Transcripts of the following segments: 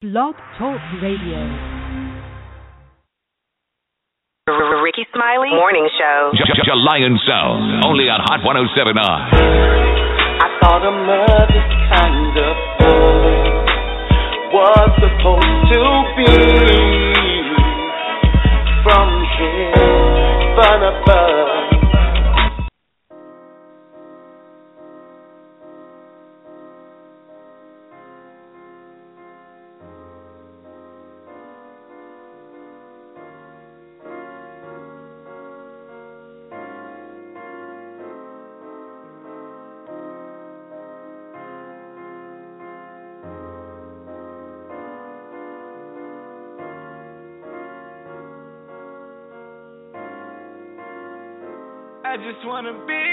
Blog Talk Radio. Rickey Smiley Morning Show. J- Lion Sound. Only on Hot 107. I thought a kind of boy was supposed to be from above. wanna be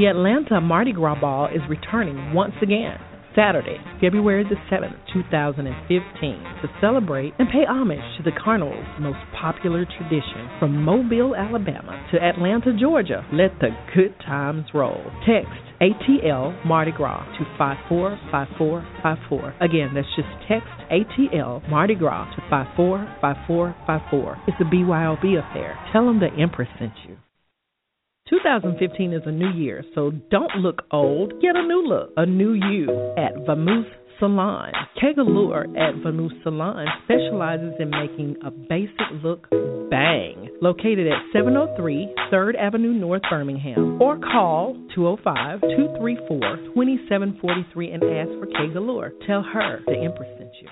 The Atlanta Mardi Gras Ball is returning once again Saturday, February the 7th, 2015, to celebrate and pay homage to the carnival's most popular tradition. From Mobile, Alabama to Atlanta, Georgia, let the good times roll. Text ATL Mardi Gras to 545454. Again, that's just text ATL Mardi Gras to 545454. It's a BYOB affair. Tell them the Empress sent you. 2015 is a new year, so don't look old. Get a new look, a new you at Vamoose Salon. Kegalure at Vamoose Salon specializes in making a basic look bang. Located at 703 3rd Avenue North, Birmingham, or call 205 234 2743 and ask for Kegalure. Tell her the Empress sent you.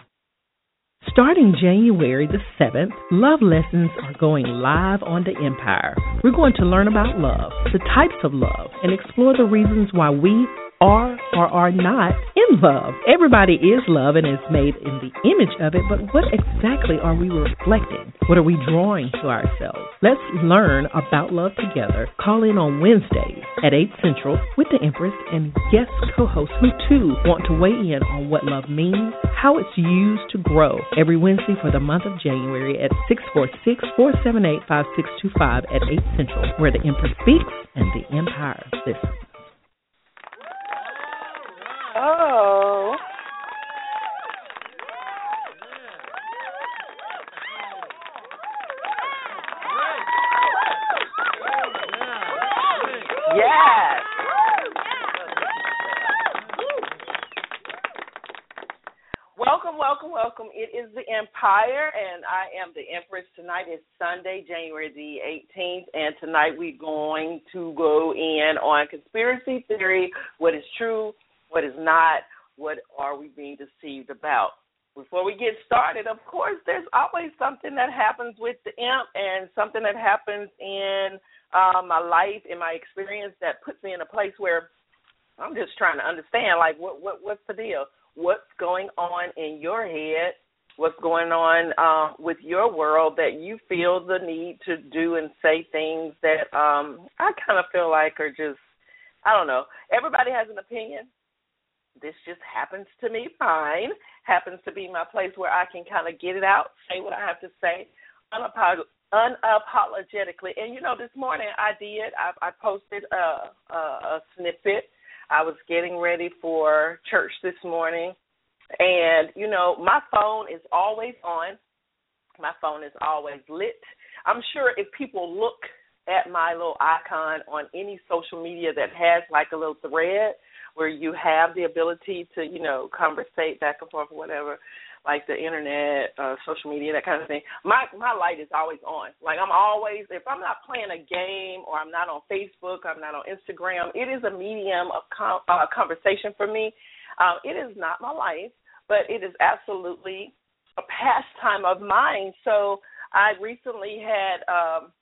Starting January the 7th, Love Lessons are going live on the Empire. We're going to learn about love, the types of love, and explore the reasons why we are or are not in love. Everybody is love and is made in the image of it, but what exactly are we reflecting? What are we drawing to ourselves? Let's learn about love together. Call in on Wednesdays at 8 Central with the Empress and guest co hosts who too want to weigh in on what love means, how it's used to grow. Every Wednesday for the month of January at 646 478 5625 at 8 Central, where the Empress speaks and the Empire listens. Oh. Yes. Welcome, welcome, welcome. It is the Empire, and I am the Empress. Tonight is Sunday, January the 18th, and tonight we're going to go in on conspiracy theory, what is true, what is not, what are we being deceived about. Before we get started, of course, there's always something that happens with the imp and something that happens in uh, my life, in my experience, that puts me in a place where I'm just trying to understand, like, what what what's the deal? What's going on in your head? What's going on uh, with your world that you feel the need to do and say things that um, I kind of feel like are just, I don't know. Everybody has an opinion this just happens to me fine happens to be my place where i can kind of get it out say what i have to say unapolog- unapologetically. And you know this morning i did i, I posted a, a a snippet. I was getting ready for church this morning. And you know my phone is always on. My phone is always lit. I'm sure if people look at my little icon on any social media that has like a little thread where you have the ability to, you know, conversate back and forth or whatever, like the internet, uh, social media, that kind of thing. My my light is always on. Like I'm always if I'm not playing a game or I'm not on Facebook, I'm not on Instagram, it is a medium of com- uh, conversation for me. Um, it is not my life, but it is absolutely a pastime of mine. So I recently had um,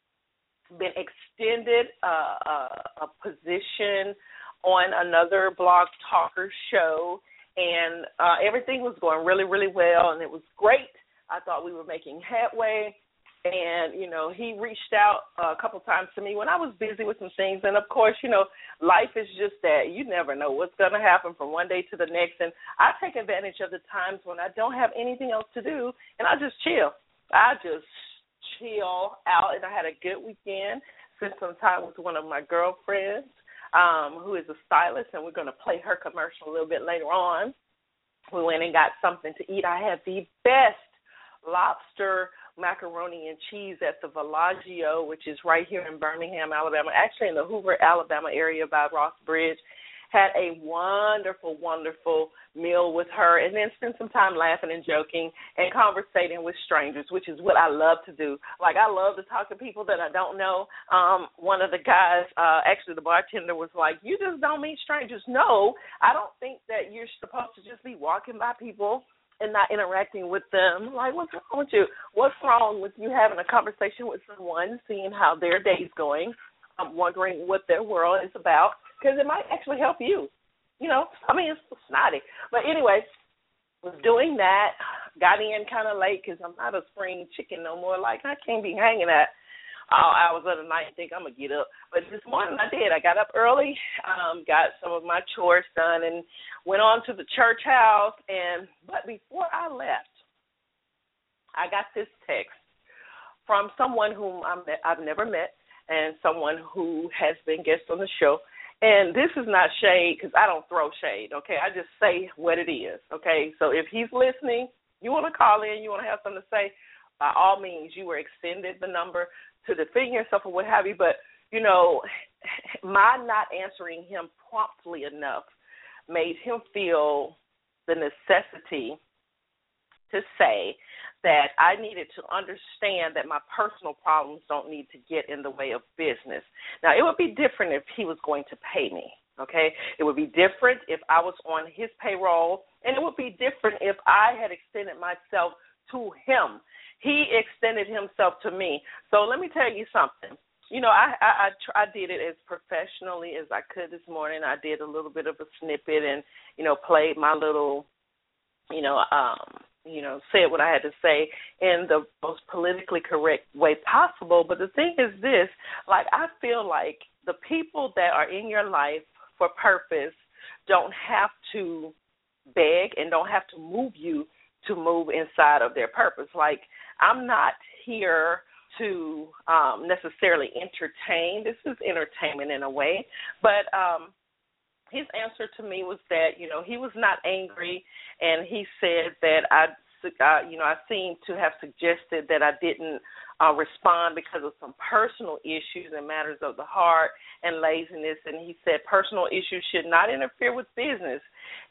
been extended uh, a, a position on another blog talker show, and uh, everything was going really, really well, and it was great. I thought we were making headway, and you know he reached out a couple times to me when I was busy with some things, and of course, you know, life is just that you never know what's going to happen from one day to the next, and I take advantage of the times when I don't have anything else to do, and I just chill. I just chill out, and I had a good weekend. Spent some time with one of my girlfriends um, who is a stylist, and we're going to play her commercial a little bit later on. We went and got something to eat. I had the best lobster macaroni and cheese at the Villaggio, which is right here in Birmingham, Alabama, actually in the Hoover, Alabama area by Ross Bridge had a wonderful, wonderful meal with her, and then spent some time laughing and joking and conversating with strangers, which is what I love to do. Like I love to talk to people that I don't know. Um, one of the guys, uh, actually the bartender, was like, "You just don't meet strangers." No, I don't think that you're supposed to just be walking by people and not interacting with them. Like, what's wrong with you? What's wrong with you having a conversation with someone, seeing how their day's going? I'm wondering what their world is about because it might actually help you. You know, I mean, it's snotty. But anyway, was doing that. Got in kind of late because I'm not a spring chicken no more. Like I can't be hanging at all hours of the night and think I'm gonna get up. But this morning I did. I got up early, um, got some of my chores done, and went on to the church house. And but before I left, I got this text from someone whom I'm, I've never met and someone who has been guest on the show. And this is not shade because I don't throw shade, okay? I just say what it is, okay? So if he's listening, you want to call in, you want to have something to say, by all means, you were extended the number to defend yourself or what have you. But, you know, my not answering him promptly enough made him feel the necessity to say that I needed to understand that my personal problems don't need to get in the way of business. Now, it would be different if he was going to pay me, okay? It would be different if I was on his payroll, and it would be different if I had extended myself to him. He extended himself to me. So let me tell you something. You know, I I I, tr- I did it as professionally as I could this morning. I did a little bit of a snippet and you know played my little, you know, um, you know, said what I had to say in the most politically correct way possible. But the thing is this, like I feel like the people that are in your life for purpose don't have to beg and don't have to move you to move inside of their purpose. Like I'm not here to um necessarily entertain. This is entertainment in a way, but um his answer to me was that you know he was not angry, and he said that I, uh, you know, I seemed to have suggested that I didn't uh, respond because of some personal issues and matters of the heart and laziness. And he said personal issues should not interfere with business.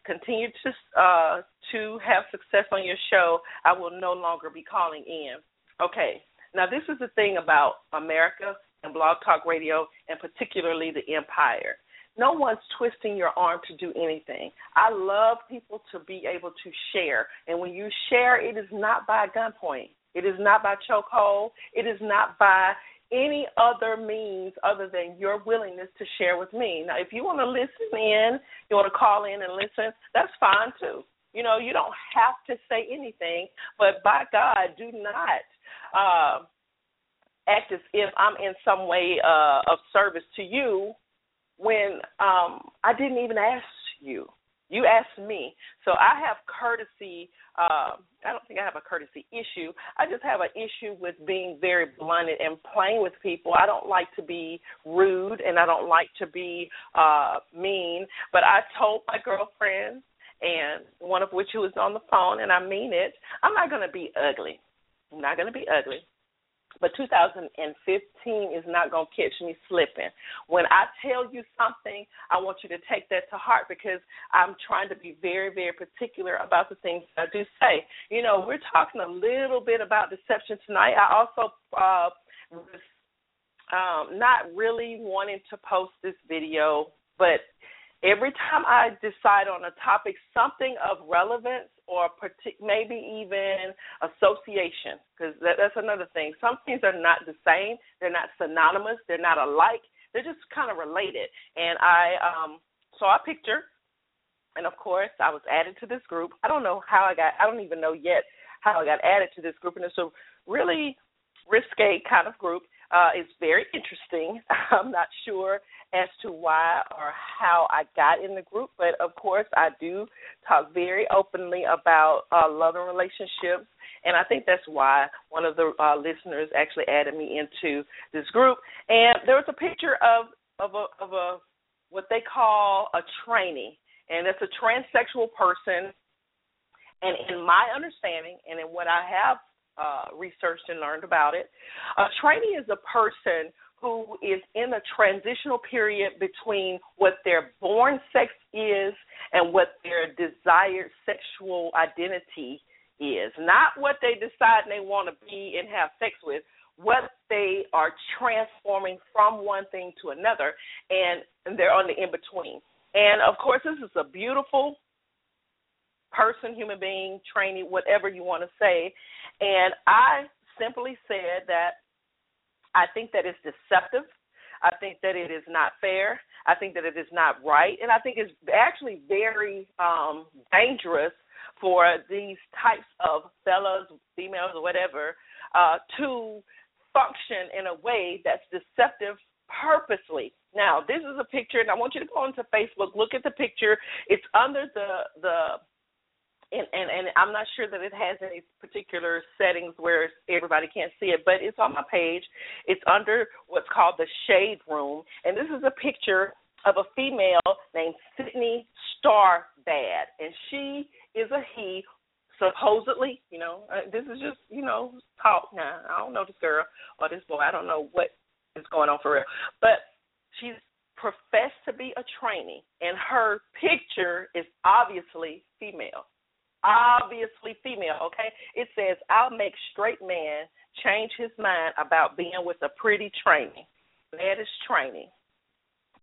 Continue to uh, to have success on your show. I will no longer be calling in. Okay. Now this is the thing about America and Blog Talk Radio, and particularly the Empire no one's twisting your arm to do anything. I love people to be able to share. And when you share, it is not by gunpoint. It is not by chokehold. It is not by any other means other than your willingness to share with me. Now, if you want to listen in, you want to call in and listen, that's fine too. You know, you don't have to say anything, but by God, do not uh, act as if I'm in some way uh, of service to you when um I didn't even ask you. You asked me. So I have courtesy uh, I don't think I have a courtesy issue. I just have an issue with being very blunt and playing with people. I don't like to be rude and I don't like to be uh mean, but I told my girlfriend and one of which who was on the phone and I mean it, I'm not going to be ugly. I'm not going to be ugly. But 2015 is not going to catch me slipping. When I tell you something, I want you to take that to heart because I'm trying to be very, very particular about the things I do say. You know, we're talking a little bit about deception tonight. I also uh, was um, not really wanting to post this video, but every time I decide on a topic, something of relevance or partic- maybe even association, because that, that's another thing. Some things are not the same. They're not synonymous. They're not alike. They're just kind of related. And I um, saw a picture, and of course, I was added to this group. I don't know how I got. I don't even know yet how I got added to this group, and it's a really risque kind of group. Uh, it's very interesting. I'm not sure as to why or how I got in the group, but of course I do talk very openly about uh, love and relationships, and I think that's why one of the uh, listeners actually added me into this group. And there was a picture of of a of a what they call a trainee, and it's a transsexual person. And in my understanding, and in what I have uh, researched and learned about it, a trainee is a person who is in a transitional period between what their born sex is and what their desired sexual identity is. Not what they decide they want to be and have sex with, what they are transforming from one thing to another, and, they're on the in between. And of course, this is a beautiful person, human being, trainee, whatever you want to say. And I simply said that I think that it's deceptive. I think that it is not fair. I think that it is not right, and I think it's actually very um, dangerous for these types of fellas, females, or whatever, uh, to function in a way that's deceptive purposely. Now, this is a picture, and I want you to go onto Facebook, look at the picture. It's under the the and, and and I'm not sure that it has any particular settings where everybody can't see it, but it's on my page. It's under what's called the shade room, and this is a picture of a female named Sydney Starbad, and she is a he. Supposedly, you know, uh, this is just you know talk. Now I don't know this girl or this boy. I don't know what is going on for real, but she's professed to be a trainee, and her picture is obviously female obviously female, okay? It says, I'll make straight man change his mind about being with a pretty training. That is training.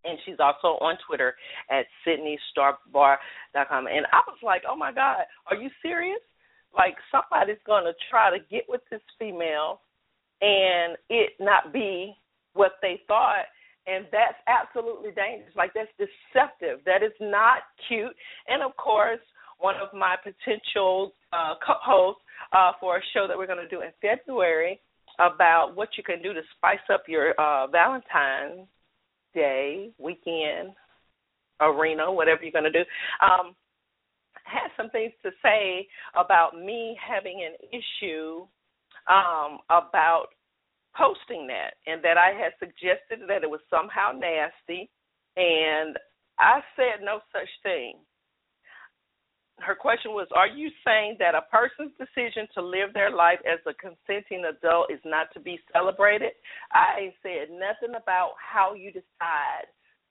And she's also on Twitter at SydneyStarkBar.com. And I was like, oh my God, are you serious? Like somebody's going to try to get with this female and it not be what they thought and that's absolutely dangerous. Like that's deceptive. That is not cute. And of course, one of my potential uh, co-hosts uh, for a show that we're going to do in February about what you can do to spice up your uh, Valentine's Day weekend arena, whatever you're going to do. Um, had some things to say about me having an issue um, about posting that and that I had suggested that it was somehow nasty and I said no such thing. Her question was Are you saying that a person's decision to live their life as a consenting adult is not to be celebrated? I ain't said nothing about how you decide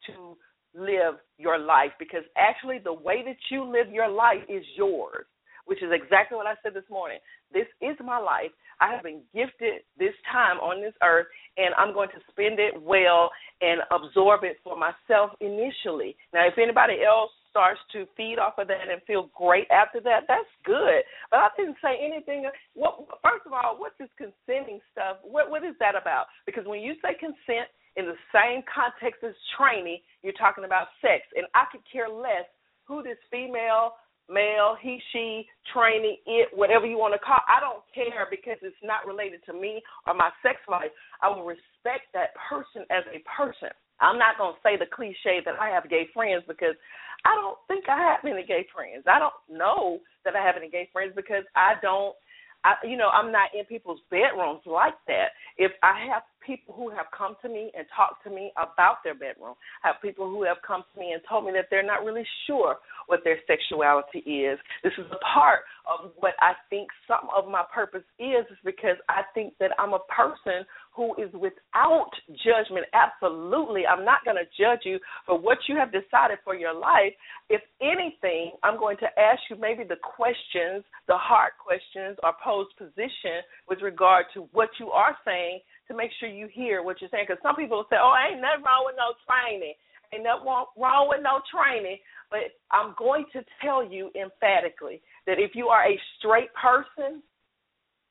to live your life because actually the way that you live your life is yours, which is exactly what I said this morning. This is my life. I have been gifted this time on this earth, and I'm going to spend it well and absorb it for myself initially. Now, if anybody else starts to feed off of that and feel great after that, that's good. But I didn't say anything. What first of all, what's this consenting stuff? What what is that about? Because when you say consent in the same context as training, you're talking about sex, and I could care less who this female male, he, she, training, it, whatever you want to call. I don't care because it's not related to me or my sex life. I will respect that person as a person. I'm not going to say the cliche that I have gay friends because I don't think I have any gay friends. I don't know that I have any gay friends because I don't I, you know, I'm not in people's bedrooms like that. If I have people who have come to me and talked to me about their bedroom, I have people who have come to me and told me that they're not really sure what their sexuality is. This is a part of what I think some of my purpose is, is because I think that I'm a person who is without judgment. Absolutely. I'm not going to judge you for what you have decided for your life. If anything, I'm going to ask you maybe the questions, the hard questions, or pose position with regard to what you are saying to make sure you hear what you're saying. Because some people say, oh, ain't nothing wrong with no training. Ain't nothing wrong with no training. But I'm going to tell you emphatically that if you are a straight person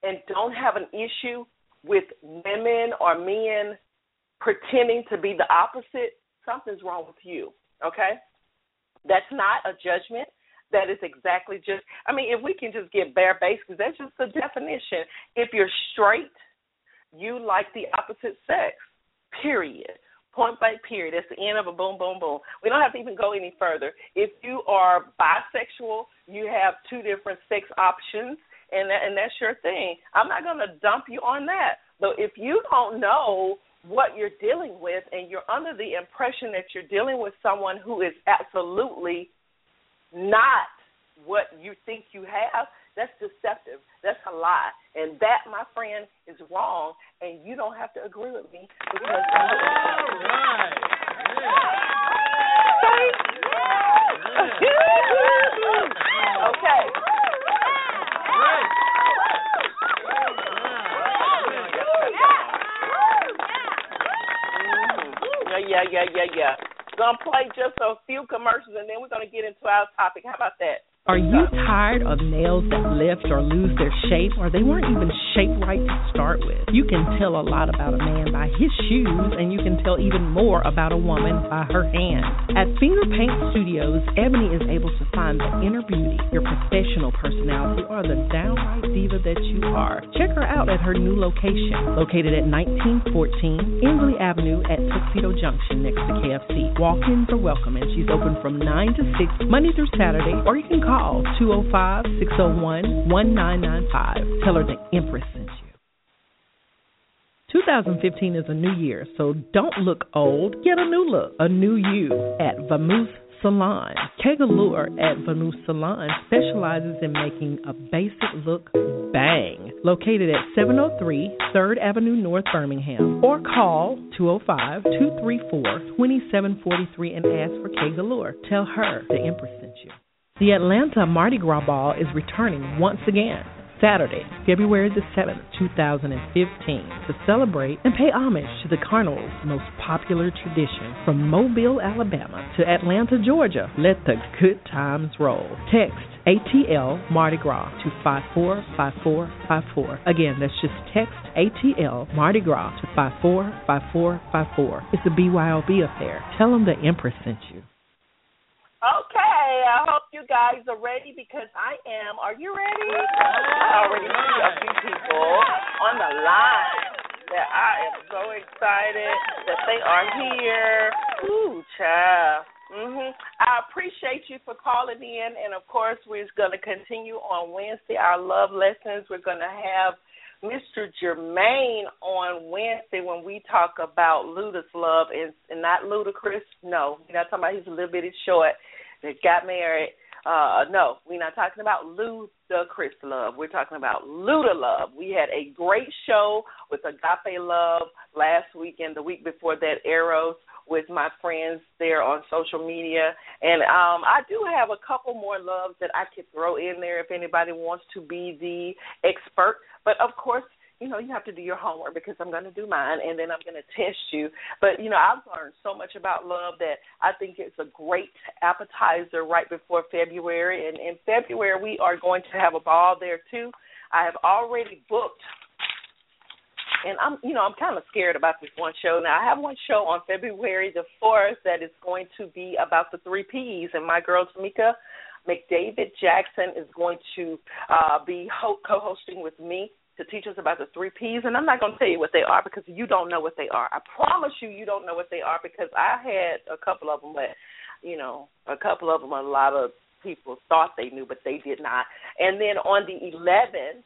and don't have an issue with women or men pretending to be the opposite, something's wrong with you. Okay? That's not a judgment. That is exactly just, I mean, if we can just get bare basics, that's just the definition. If you're straight, you like the opposite sex, period. Point blank, period. That's the end of a boom, boom, boom. We don't have to even go any further. If you are bisexual, you have two different sex options and that, and that's your thing. I'm not going to dump you on that. But if you don't know what you're dealing with and you're under the impression that you're dealing with someone who is absolutely not what you think you have, that's deceptive. That's a lie. And that, my friend, is wrong. And you don't have to agree with me because. All right. Yeah. okay. yeah, yeah, yeah, yeah. Gonna play just a few commercials and then we're gonna get into our topic. How about that? Are you tired of nails that lift or lose their shape, or they weren't even shaped right to start with? You can tell a lot about a man by his shoes, and you can tell even more about a woman by her hands. At Finger Paint Studios, Ebony is able to find the inner beauty, your professional personality, or the downright diva that you are. Check her out at her new location, located at 1914 Ensley Avenue at Tuxedo Junction next to KFC. Walk-ins are welcome, and she's open from 9 to 6 Monday through Saturday, or you can call 205 601 1995. Tell her the Empress sent you. 2015 is a new year, so don't look old. Get a new look, a new you at Vamoose Salon. K Galore at Vamoose Salon specializes in making a basic look bang. Located at 703 3rd Avenue North, Birmingham. Or call 205 234 2743 and ask for K Galore. Tell her the Empress sent you. The Atlanta Mardi Gras Ball is returning once again. Saturday, February the 7th, 2015, to celebrate and pay homage to the carnival's most popular tradition. From Mobile, Alabama to Atlanta, Georgia, let the good times roll. Text ATL Mardi Gras to 545454. Again, that's just text ATL Mardi Gras to 545454. It's a BYOB affair. Tell them the Empress sent you. Okay, I hope you guys are ready because I am. Are you ready? I already see a few people on the line that I am so excited that they are here. Ooh, child. Mhm. I appreciate you for calling in, and of course, we're going to continue on Wednesday our love lessons. We're going to have Mr. Jermaine on Wednesday when we talk about Ludus love and, and not Ludacris. No, we're not talking about he's a little bit short that got married. Uh, no, we're not talking about Ludacris love. We're talking about Luda love. We had a great show with Agape Love last week and the week before that, Eros with my friends there on social media. And um I do have a couple more loves that I could throw in there if anybody wants to be the expert. But of course, you know, you have to do your homework because I'm going to do mine and then I'm going to test you. But, you know, I've learned so much about love that I think it's a great appetizer right before February. And in February, we are going to have a ball there too. I have already booked and I'm you know I'm kind of scared about this one show. Now I have one show on February the fourth that is going to be about the three P's, and my girl Tamika McDavid Jackson is going to uh, be ho- co-hosting with me to teach us about the three P's, and I'm not going to tell you what they are because you don't know what they are. I promise you, you don't know what they are because I had a couple of them, but you know, a couple of them, a lot of people thought they knew, but they did not. And then on the 11th,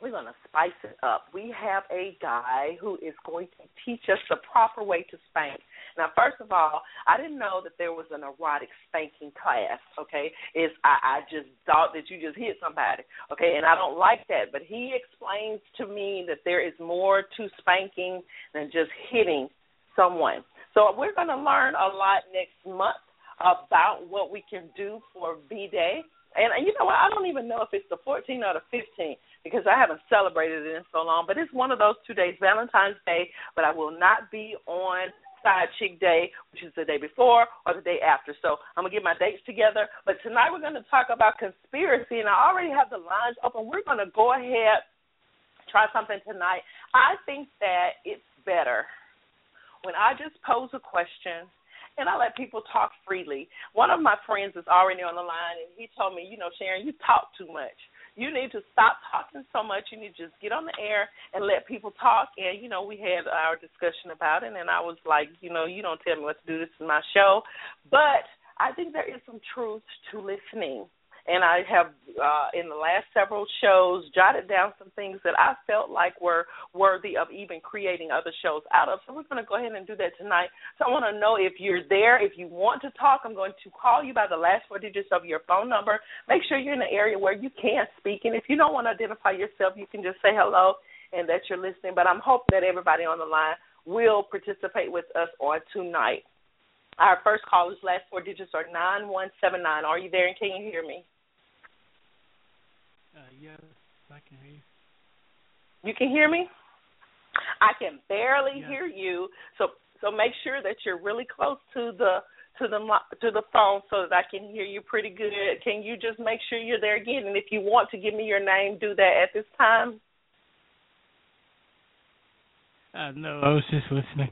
we're going to spice it up. We have a guy who is going to teach us the proper way to spank. Now, first of all, I didn't know that there was an erotic spanking class. Okay, is I, I just thought that you just hit somebody. Okay, and I don't like that. But he explains to me that there is more to spanking than just hitting someone. So we're going to learn a lot next month about what we can do for B Day. And you know what? I don't even know if it's the 14th or the 15th because I haven't celebrated it in so long. But it's one of those two days, Valentine's Day. But I will not be on Side Chick Day, which is the day before or the day after. So I'm gonna get my dates together. But tonight we're gonna talk about conspiracy, and I already have the lines open. We're gonna go ahead try something tonight. I think that it's better when I just pose a question and I let people talk freely. One of my friends is already on the line, and he told me, you know, Sharon, you talk too much. You need to stop talking so much. You need to just get on the air and let people talk. And you know, we had our discussion about it, and I was like, you know, you don't tell me what to do. This is my show, but I think there is some truth to listening and I have uh, in the last several shows jotted down some things that I felt like were worthy of even creating other shows out of. So we're going to go ahead and do that tonight. So I want to know if you're there, if you want to talk. I'm going to call you by the last four digits of your phone number. Make sure you're in an area where you can speak, and if you don't want to identify yourself, you can just say hello and that you're listening. But I'm hoping that everybody on the line will participate with us on tonight. Our first caller's last four digits are 9179. Are you there and can you hear me? Uh, yes, I can hear you. You can hear me? I can barely Yes. hear you. So so make sure that you're really close to the to the to the phone so that I can hear you pretty good. Can you just make sure you're there again? And if you want to give me your name, do that at this time. Uh, no, I was just listening.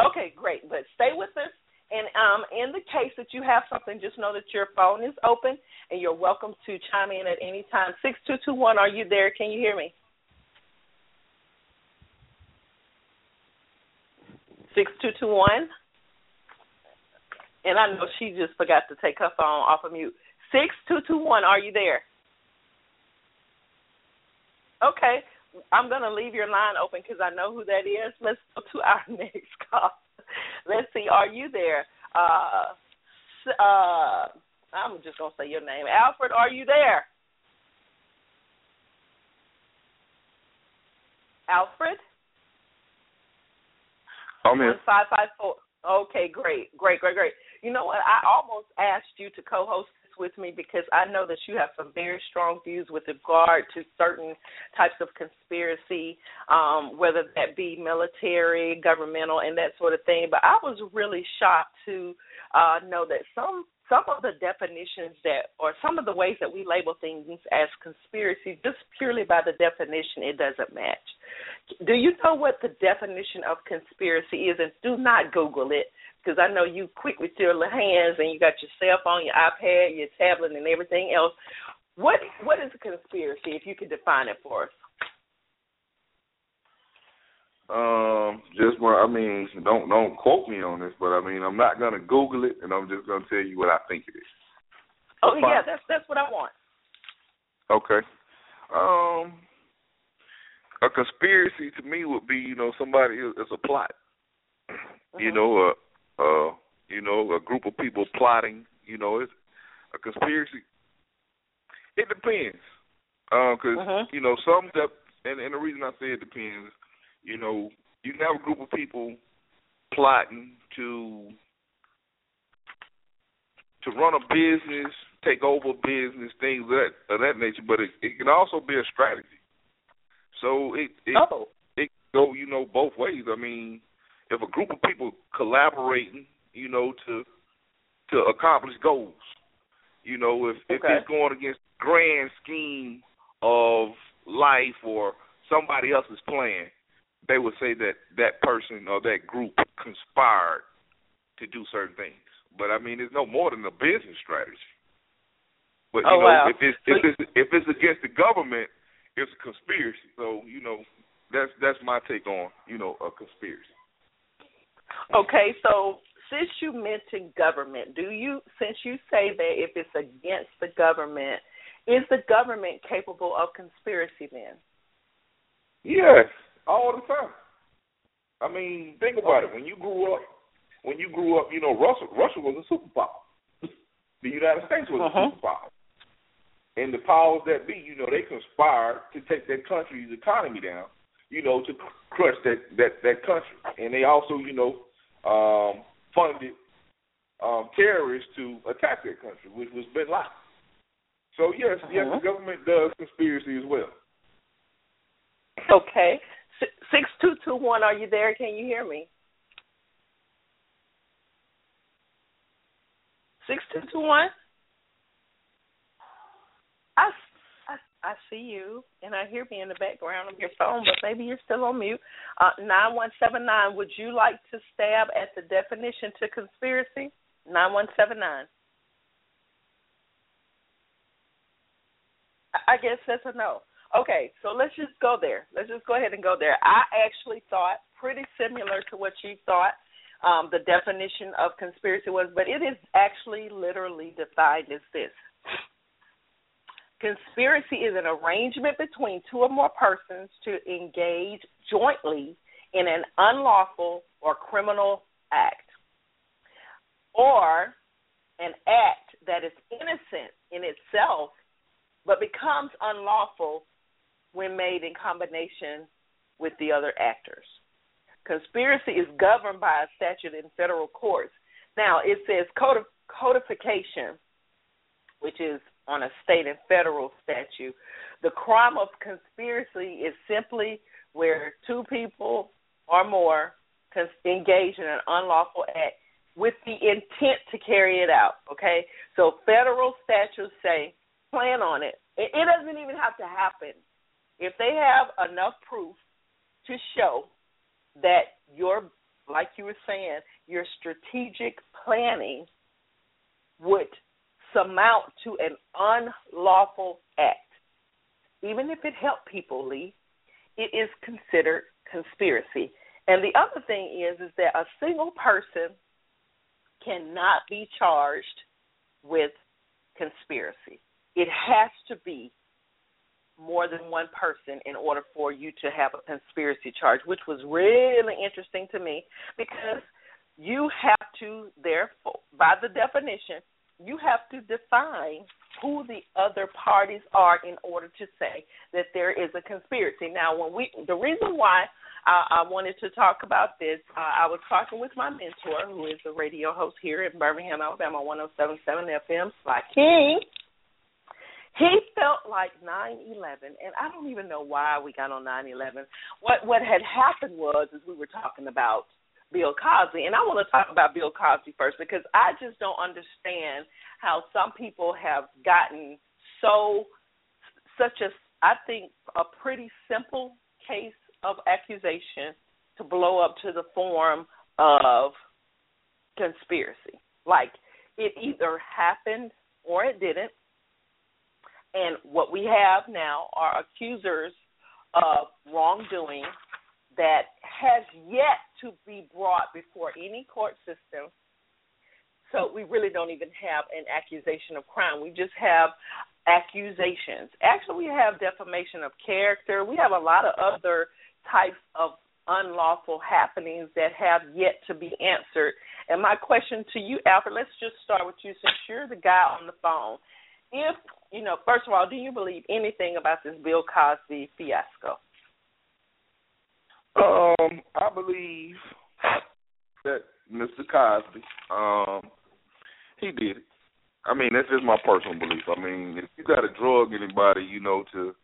Okay, great. But stay with us. And um, in the case that you have something, just know that your phone is open and you're welcome to chime in at any time. Six two two one. Are you there? Can you hear me? Six two two one. And I know she just forgot to take her phone off of mute. Six two two one. Are you there? Okay, I'm gonna leave your line open because I know who that is. Let's go to our next call. Let's see. Are you there? Uh, uh, I'm just gonna say your name. Alfred, are you there? Alfred. I'm here. One five five four. Okay, great, great, great, great. You know what? I almost asked you to co-host with me because I know that you have some very strong views with regard to certain types of conspiracy, um, whether that be military, governmental, and that sort of thing. But I was really shocked to uh, know that some some of the definitions that, or some of the ways that we label things as conspiracy, just purely by the definition, it doesn't match. Do you know what the definition of conspiracy is? And do not Google it because I know you quick with your little hands and you got your cell phone, your iPad, your tablet, and everything else. What what is a conspiracy? If you could define it for us. Um, just I mean, don't don't quote me on this, but I mean, I'm not gonna Google it, and I'm just gonna tell you what I think it is. Oh yeah, that's that's what I want. Okay. Um, a conspiracy to me would be, you know, somebody is a plot. Mm-hmm. You know, a, uh, you know, a group of people plotting. You know, it's a conspiracy. It depends, because Mhm. you know some that, and, and the reason I say it depends, you know, you can have a group of people plotting to to run a business, take over business, things of that of that nature. But it, it can also be a strategy. So it it Oh. it go you know both ways. I mean, if a group of people collaborating, you know, to to accomplish goals, you know, if if it's going against the grand scheme of life or somebody else's plan, they would say that that person or that group conspired to do certain things. But I mean, it's no more than a business strategy. But you Oh, know, wow. if it's if it's if it's against the government, it's a conspiracy. So you know, that's that's my take on you know a conspiracy. Okay, so since you mentioned government, do you since you say that if it's against the government, is the government capable of conspiracy then? Yes, all the time. I mean, think about it. When you grew up, when you grew up, you know, Russia Russia was a superpower. The United States was Uh-huh. a superpower. And the powers that be, you know, they conspired to take that country's economy down, you know, to crush that that that country. And they also, you know, um, funded um, terrorists to attack that country, which was Bin Laden. So yes, yes, Uh-huh. the government does conspiracy as well. Okay. Six two two one, are you there? Can you hear me? Six two two one. I, I see you, and I hear me in the background of your phone, but maybe you're still on mute. Uh, nine one seven nine. Would you like to stab at the definition to conspiracy? Nine one seven nine. I guess that's a no. Okay, so let's just go there. Let's just go ahead and go there. I actually thought pretty similar to what you thought um, the definition of conspiracy was, but it is actually literally defined as this. Conspiracy is an arrangement between two or more persons to engage jointly in an unlawful or criminal act, or an act that is innocent in itself but becomes unlawful when made in combination with the other actors. Conspiracy is governed by a statute in federal courts. Now, it says codification, which is on a state and federal statute. The crime of conspiracy is simply where two people or more engage in an unlawful act with the intent to carry it out. Okay, so federal statutes say plan on it. It, it doesn't even have to happen. If they have enough proof to show that your, like you were saying, your strategic planning would surmount to an unlawful act, even if it helped people, Lee, it is considered conspiracy. And the other thing is, is that a single person cannot be charged with conspiracy. It has to be more than one person in order for you to have a conspiracy charge, which was really interesting to me because you have to, therefore, by the definition, you have to define who the other parties are in order to say that there is a conspiracy. Now, when we, the reason why I, I wanted to talk about this. Uh, I was talking with my mentor, who is a radio host here in Birmingham, Alabama, 107.7 FM, Sly King. He felt like 9/11, and I don't even know why we got on 9/11. What what had happened was, is we were talking about Bill Cosby, and I want to talk about Bill Cosby first because I just don't understand how some people have gotten so such a I think a pretty simple case of accusation to blow up to the form of conspiracy. Like it either happened or it didn't. And what we have now are accusers of wrongdoing that has yet to be brought before any court system. So we really don't even have an accusation of crime. We just have accusations. Actually, we have defamation of character. We have a lot of other types of unlawful happenings that have yet to be answered. And my question to you, Alfred, let's just start with you since you're the guy on the phone. If, you know, first of all, do you believe anything about this Bill Cosby fiasco? Um, I believe that Mr. Cosby, um, he did it. I mean, that's just my personal belief. I mean, if you got to drug anybody, you know, to,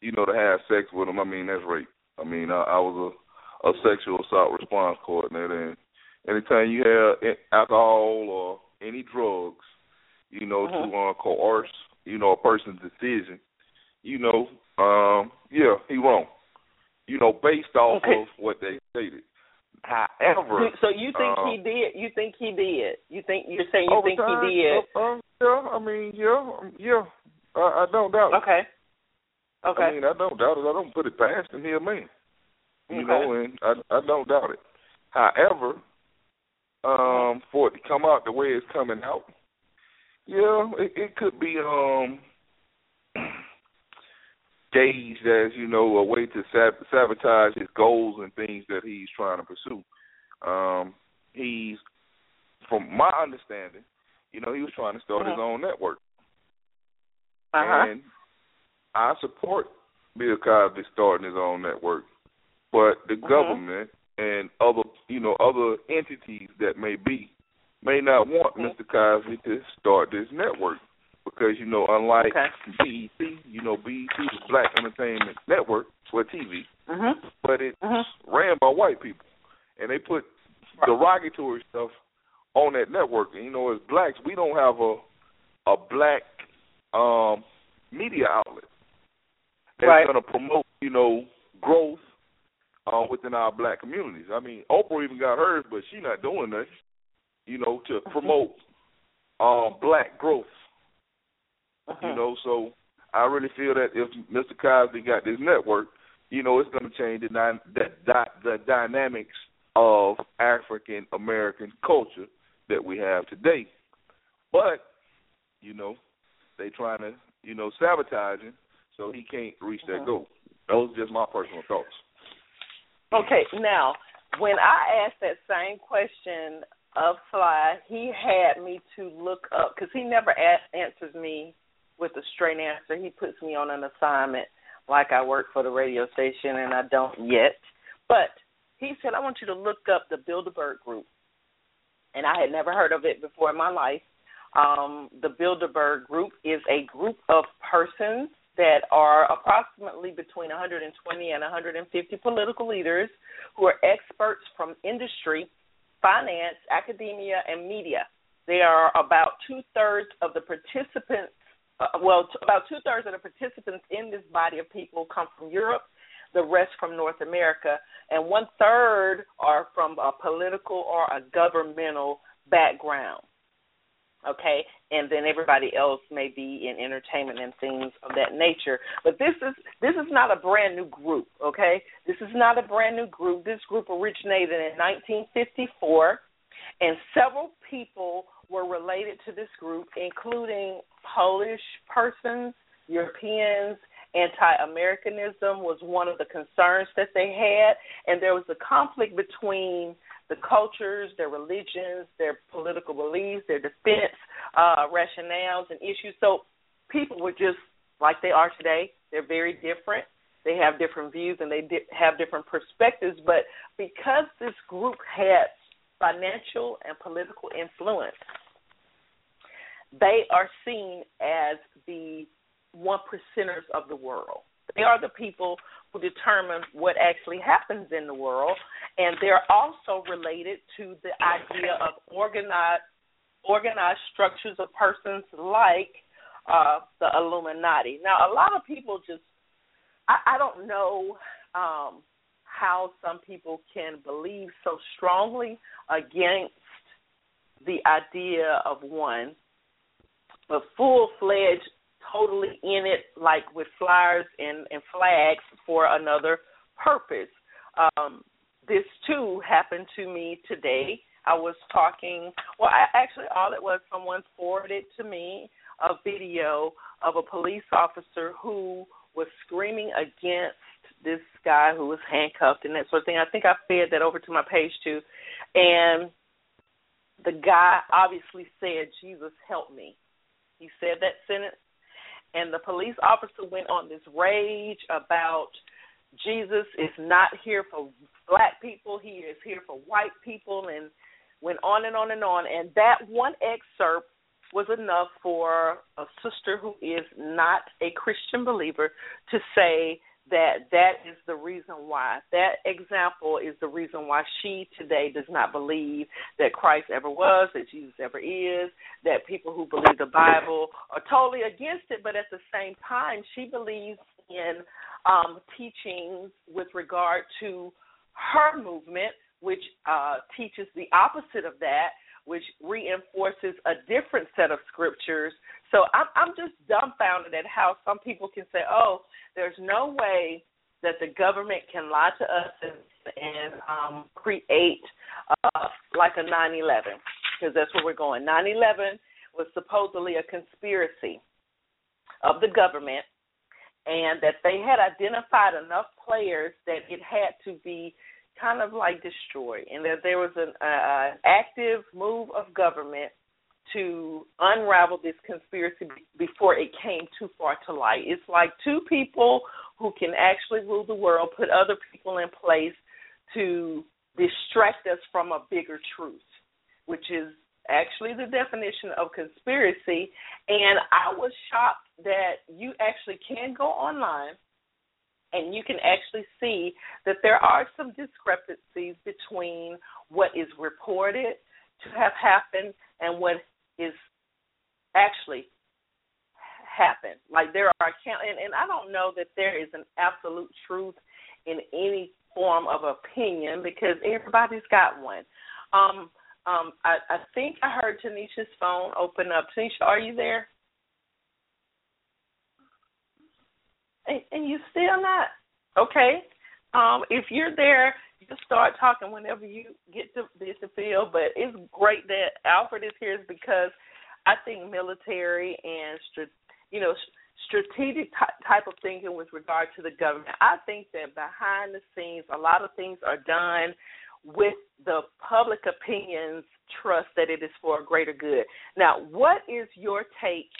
you know, to have sex with them, I mean, that's rape. I mean, I, I was a, a sexual assault response coordinator, and anytime you have alcohol or any drugs, you know, uh-huh. to uh, coerce, you know, a person's decision, you know, um, yeah, he wrong. You know, based off okay. of what they stated. However, so you think um, he did? You think he did? You think you're saying you think time, he did? Uh, uh, yeah, I mean, yeah, um, yeah. I, I don't doubt it. Okay. Okay. I mean, I don't doubt it. I don't put it past him. He a man. You okay. know, and I I don't doubt it. However, um, for it to come out the way it's coming out, yeah, it, it could be um gauged as you know a way to sab- sabotage his goals and things that he's trying to pursue. Um, he's, from my understanding, you know, he was trying to start uh-huh. his own network, uh-huh. and I support Bill Cosby starting his own network, but the uh-huh. government and other, you know, other entities that may be may not want uh-huh. Mr. Cosby to start this network because you know, unlike okay. BET, you know, BET is Black Entertainment Network for TV, uh-huh. but it's uh-huh. ran by white people, and they put derogatory stuff on that network. And you know, as blacks, we don't have a a black um media outlet that's right. going to promote, you know, growth uh, within our black communities. I mean, Oprah even got hers, but she's not doing that, you know, to promote um, black growth. Uh-huh. You know, so I really feel that if Mr. Cosby got this network, you know, it's going to change the the, the the dynamics of African American culture that we have today. But you know, they trying to you know sabotage him so he can't reach that uh-huh. goal. Those are just my personal thoughts. Okay, now when I asked that same question of Sly, he had me to look up because he never answers me with a straight answer. He puts me on an assignment like I work for the radio station and I don't yet. But he said, I want you to look up the Bilderberg Group. And I had never heard of it before in my life. Um, the Bilderberg Group is a group of persons that are approximately between 120 and 150 political leaders who are experts from industry, finance, academia, and media. They are about two thirds of the participants uh, well, t- about two thirds of the participants in this body of people come from Europe, the rest from North America, and one third are from a political or a governmental background. Okay, and then everybody else may be in entertainment and things of that nature. But this is this is not a brand new group. Okay, this is not a brand new group. This group originated in 1954, and several people were related to this group, including Polish persons, Europeans. Anti Americanism was one of the concerns that they had, and there was a conflict between the cultures, their religions, their political beliefs, their defense uh, rationales, and issues. So people were just like they are today. They're very different. they have different views and they di- have different perspectives. But because this group had financial and political influence, they are seen as the one percenters of the world. They are the people who determine what actually happens in the world, and they're also related to the idea of organized organized structures of persons like uh, the Illuminati. Now, a lot of people just I, I don't know um, how some people can believe so strongly against the idea of one, but full fledged totally in it, like with flyers and, and flags for another purpose. Um, this too happened to me today. I was talking. Well, I, actually, all it was someone forwarded to me a video of a police officer who was screaming against this guy who was handcuffed and that sort of thing. I think I fed that over to my page too, and the guy obviously said, "Jesus, help me." He said that sentence and the police officer went on this rage about Jesus is not here for black people, he is here for white people and went on and on and on and that one excerpt was enough for a sister who is not a Christian believer to say that that is the reason why. That example is the reason why she today does not believe that Christ ever was, that Jesus ever is, that people who believe the Bible are totally against it, but at the same time, she believes in um, teachings with regard to her movement, which uh, teaches the opposite of that, which reinforces a different set of scriptures. So I'm, I'm just dumbfounded at how some people can say, "Oh, there's no way that the government can lie to us and, and um, create uh, like a 9/11 because that's where we're going. 9/11 was supposedly a conspiracy of the government, and that they had identified enough players that it had to be kind of like destroyed, and that there was an uh, active move of government to unravel this conspiracy before it came too far to light. It's like two people who can actually rule the world put other people in place to distract us from a bigger truth, which is actually the definition of conspiracy. And I was shocked that you actually can go online and you can actually see that there are some discrepancies between what is reported to have happened and what is actually happen. Like there are account and, and I don't know that there is an absolute truth in any form of opinion because everybody's got one. Um um I, I think I heard Tanisha's phone open up. Tanisha, are you there? And, and you still not okay. Um, if you're there, just start talking whenever you get to to feel. But it's great that Alfred is here because I think military and you know strategic type of thinking with regard to the government. I think that behind the scenes, a lot of things are done with the public opinion's trust that it is for a greater good. Now, what is your take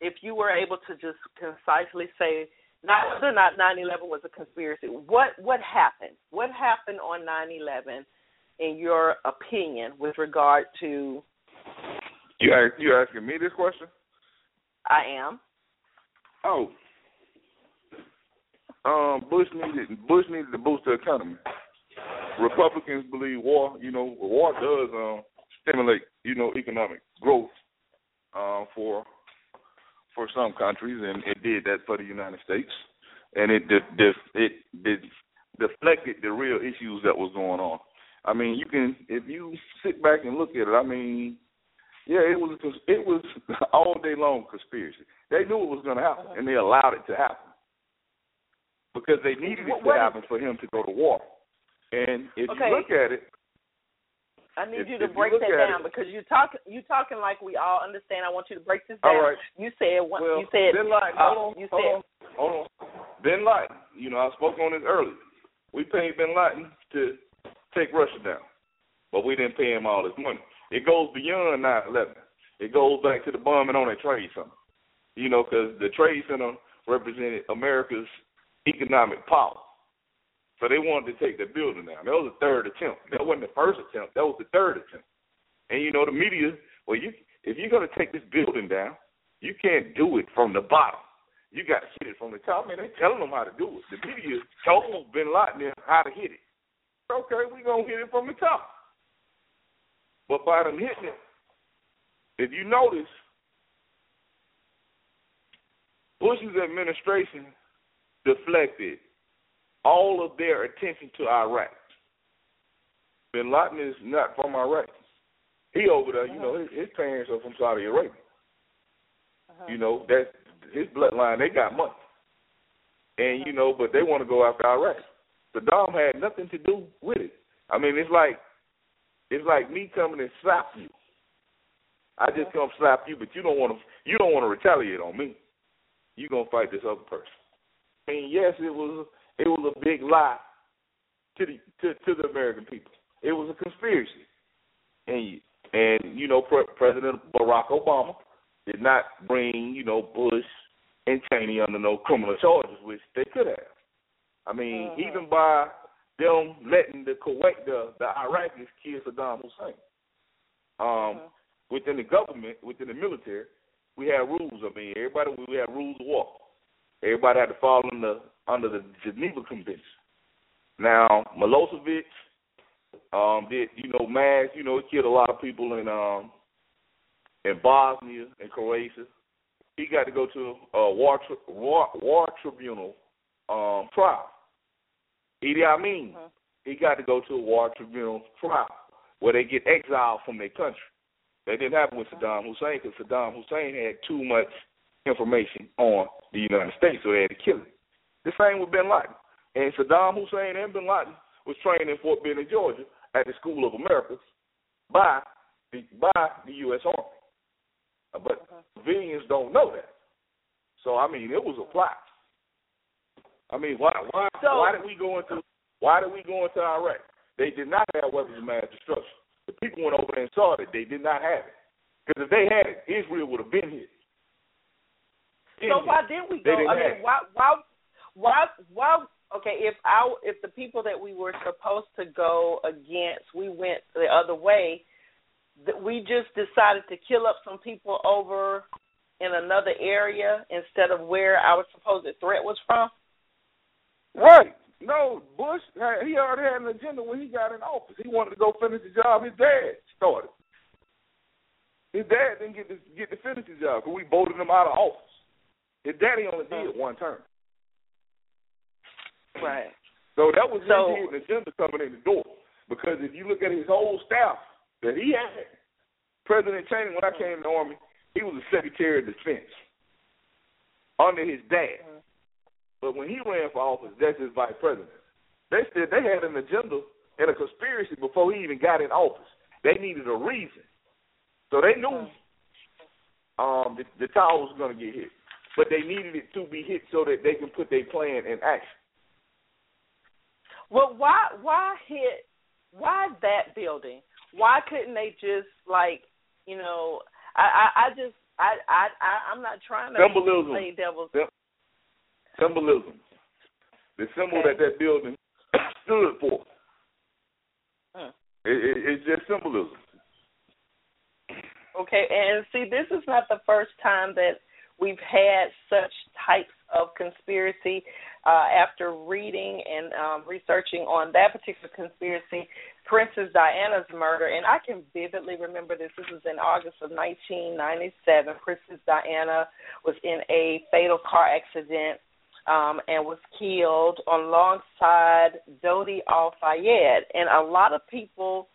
if you were able to just concisely say not whether or not 9/11 was a conspiracy. What what happened? What happened on 9/11, in your opinion, with regard to? You ask, you asking me this question? I am. Oh. Um, Bush needed Bush needed to boost the economy. Republicans believe war, you know, war does um, stimulate, you know, economic growth uh, for for some countries, and it did that for the United States, and it de- de- it de- deflected the real issues that was going on. I mean, you can if you sit back and look at it. I mean, yeah, it was it was all day long conspiracy. They knew it was going to happen, and they allowed it to happen because they needed it to happen for him to go to war. And if okay. you look at it, I need if, you to break you that down it, because you talk you talking like we all understand. I want you to break this down. All right. You said one, well, you said Laden, uh, hold on, you hold said on, hold on. Bin Laden. You know, I spoke on this earlier. We paid Bin Laden to take Russia down, but we didn't pay him all his money. It goes beyond 9/11. It goes back to the bombing on that trade center. You know, because the trade center represented America's economic power. So they wanted to take the building down. That was the third attempt. That wasn't the first attempt. That was the third attempt. And you know the media, well, you if you're gonna take this building down, you can't do it from the bottom. You got to hit it from the top. Man, they telling them how to do it. The media told Bin Laden how to hit it. Okay, we gonna hit it from the top. But by them hitting it, if you notice, Bush's administration deflected all of their attention to Iraq. Bin Laden is not from Iraq. He over there, you know, his, his parents are from Saudi Arabia. Uh-huh. You know, that's his bloodline. They got money, and you know, but they want to go after Iraq. Saddam had nothing to do with it. I mean, it's like it's like me coming and slap you. I just come slap you, but you don't want to. You don't want to retaliate on me. You gonna fight this other person. I mean, yes, it was it was a big lie to the to, to the American people. It was a conspiracy, and and you know Pre- President Barack Obama did not bring you know Bush and Cheney under no criminal charges, which they could have. I mean, Mhm. even by them letting the Kuwait the the Iraqis kill Saddam Hussein. Um, Mhm. within the government, within the military, we had rules. I mean, everybody we had rules of war. Everybody had to fall under under the Geneva Convention. Now Milosevic um, did you know mass? You know, he killed a lot of people in um in Bosnia and Croatia. He got to go to a war tri- war, war tribunal um, trial. Idi Amin, Mhm. he got to go to a war tribunal trial where they get exiled from their country. That didn't happen with Saddam Hussein because Saddam Hussein had too much information on the United States, so they had to kill him. The same with Bin Laden. And Saddam Hussein and Bin Laden was trained in Fort Benning, Georgia, at the School of Americas by the by the U.S. Army. Uh, But civilians don't know that. So I mean, it was a plot. I mean, why why So- why did we go into why did we go into Iraq? They did not have weapons of mass destruction. The people went over there and saw that they did not have it. Because if they had it, Israel would have been here. So why didn't we go? I mean, why, why, why, why? Okay, if our if the people that we were supposed to go against, we went the other way. That we just decided to kill up some people over in another area instead of where our supposed threat was from. Right. No, Bush uh, he already had an agenda when he got in office. He wanted to go finish the job his dad started. His dad didn't get to get to finish the job because we voted him out of office. His daddy only uh-huh. did one term. Right. So that was So- his hidden agenda coming in the door. Because if you look at his whole staff that he had, President Cheney, when I mm-hmm. came in the Army, he was the Secretary of Defense under his dad. Mm-hmm. But when he ran for office, that's his vice president. They said they had an agenda and a conspiracy before he even got in office. They needed a reason. So they knew mm-hmm. um, the, the tower was going to get hit. But they needed it to be hit so that they can put their plan in action. Well, why why hit why that building? Why couldn't they just like you know? I I, I just I I I I'm not trying to Symbolism. play devil's. Symbolism. The symbol Okay. that that building stood for. Hmm. It, it, it's just symbolism. Okay, and see, this is not the first time that we've had such types of conspiracy. Uh, after reading and um, researching on that particular conspiracy, Princess Diana's murder, and I can vividly remember this. This was in August of 1997. Princess Diana was in a fatal car accident um, and was killed alongside Dodi Al Fayed. And a lot of people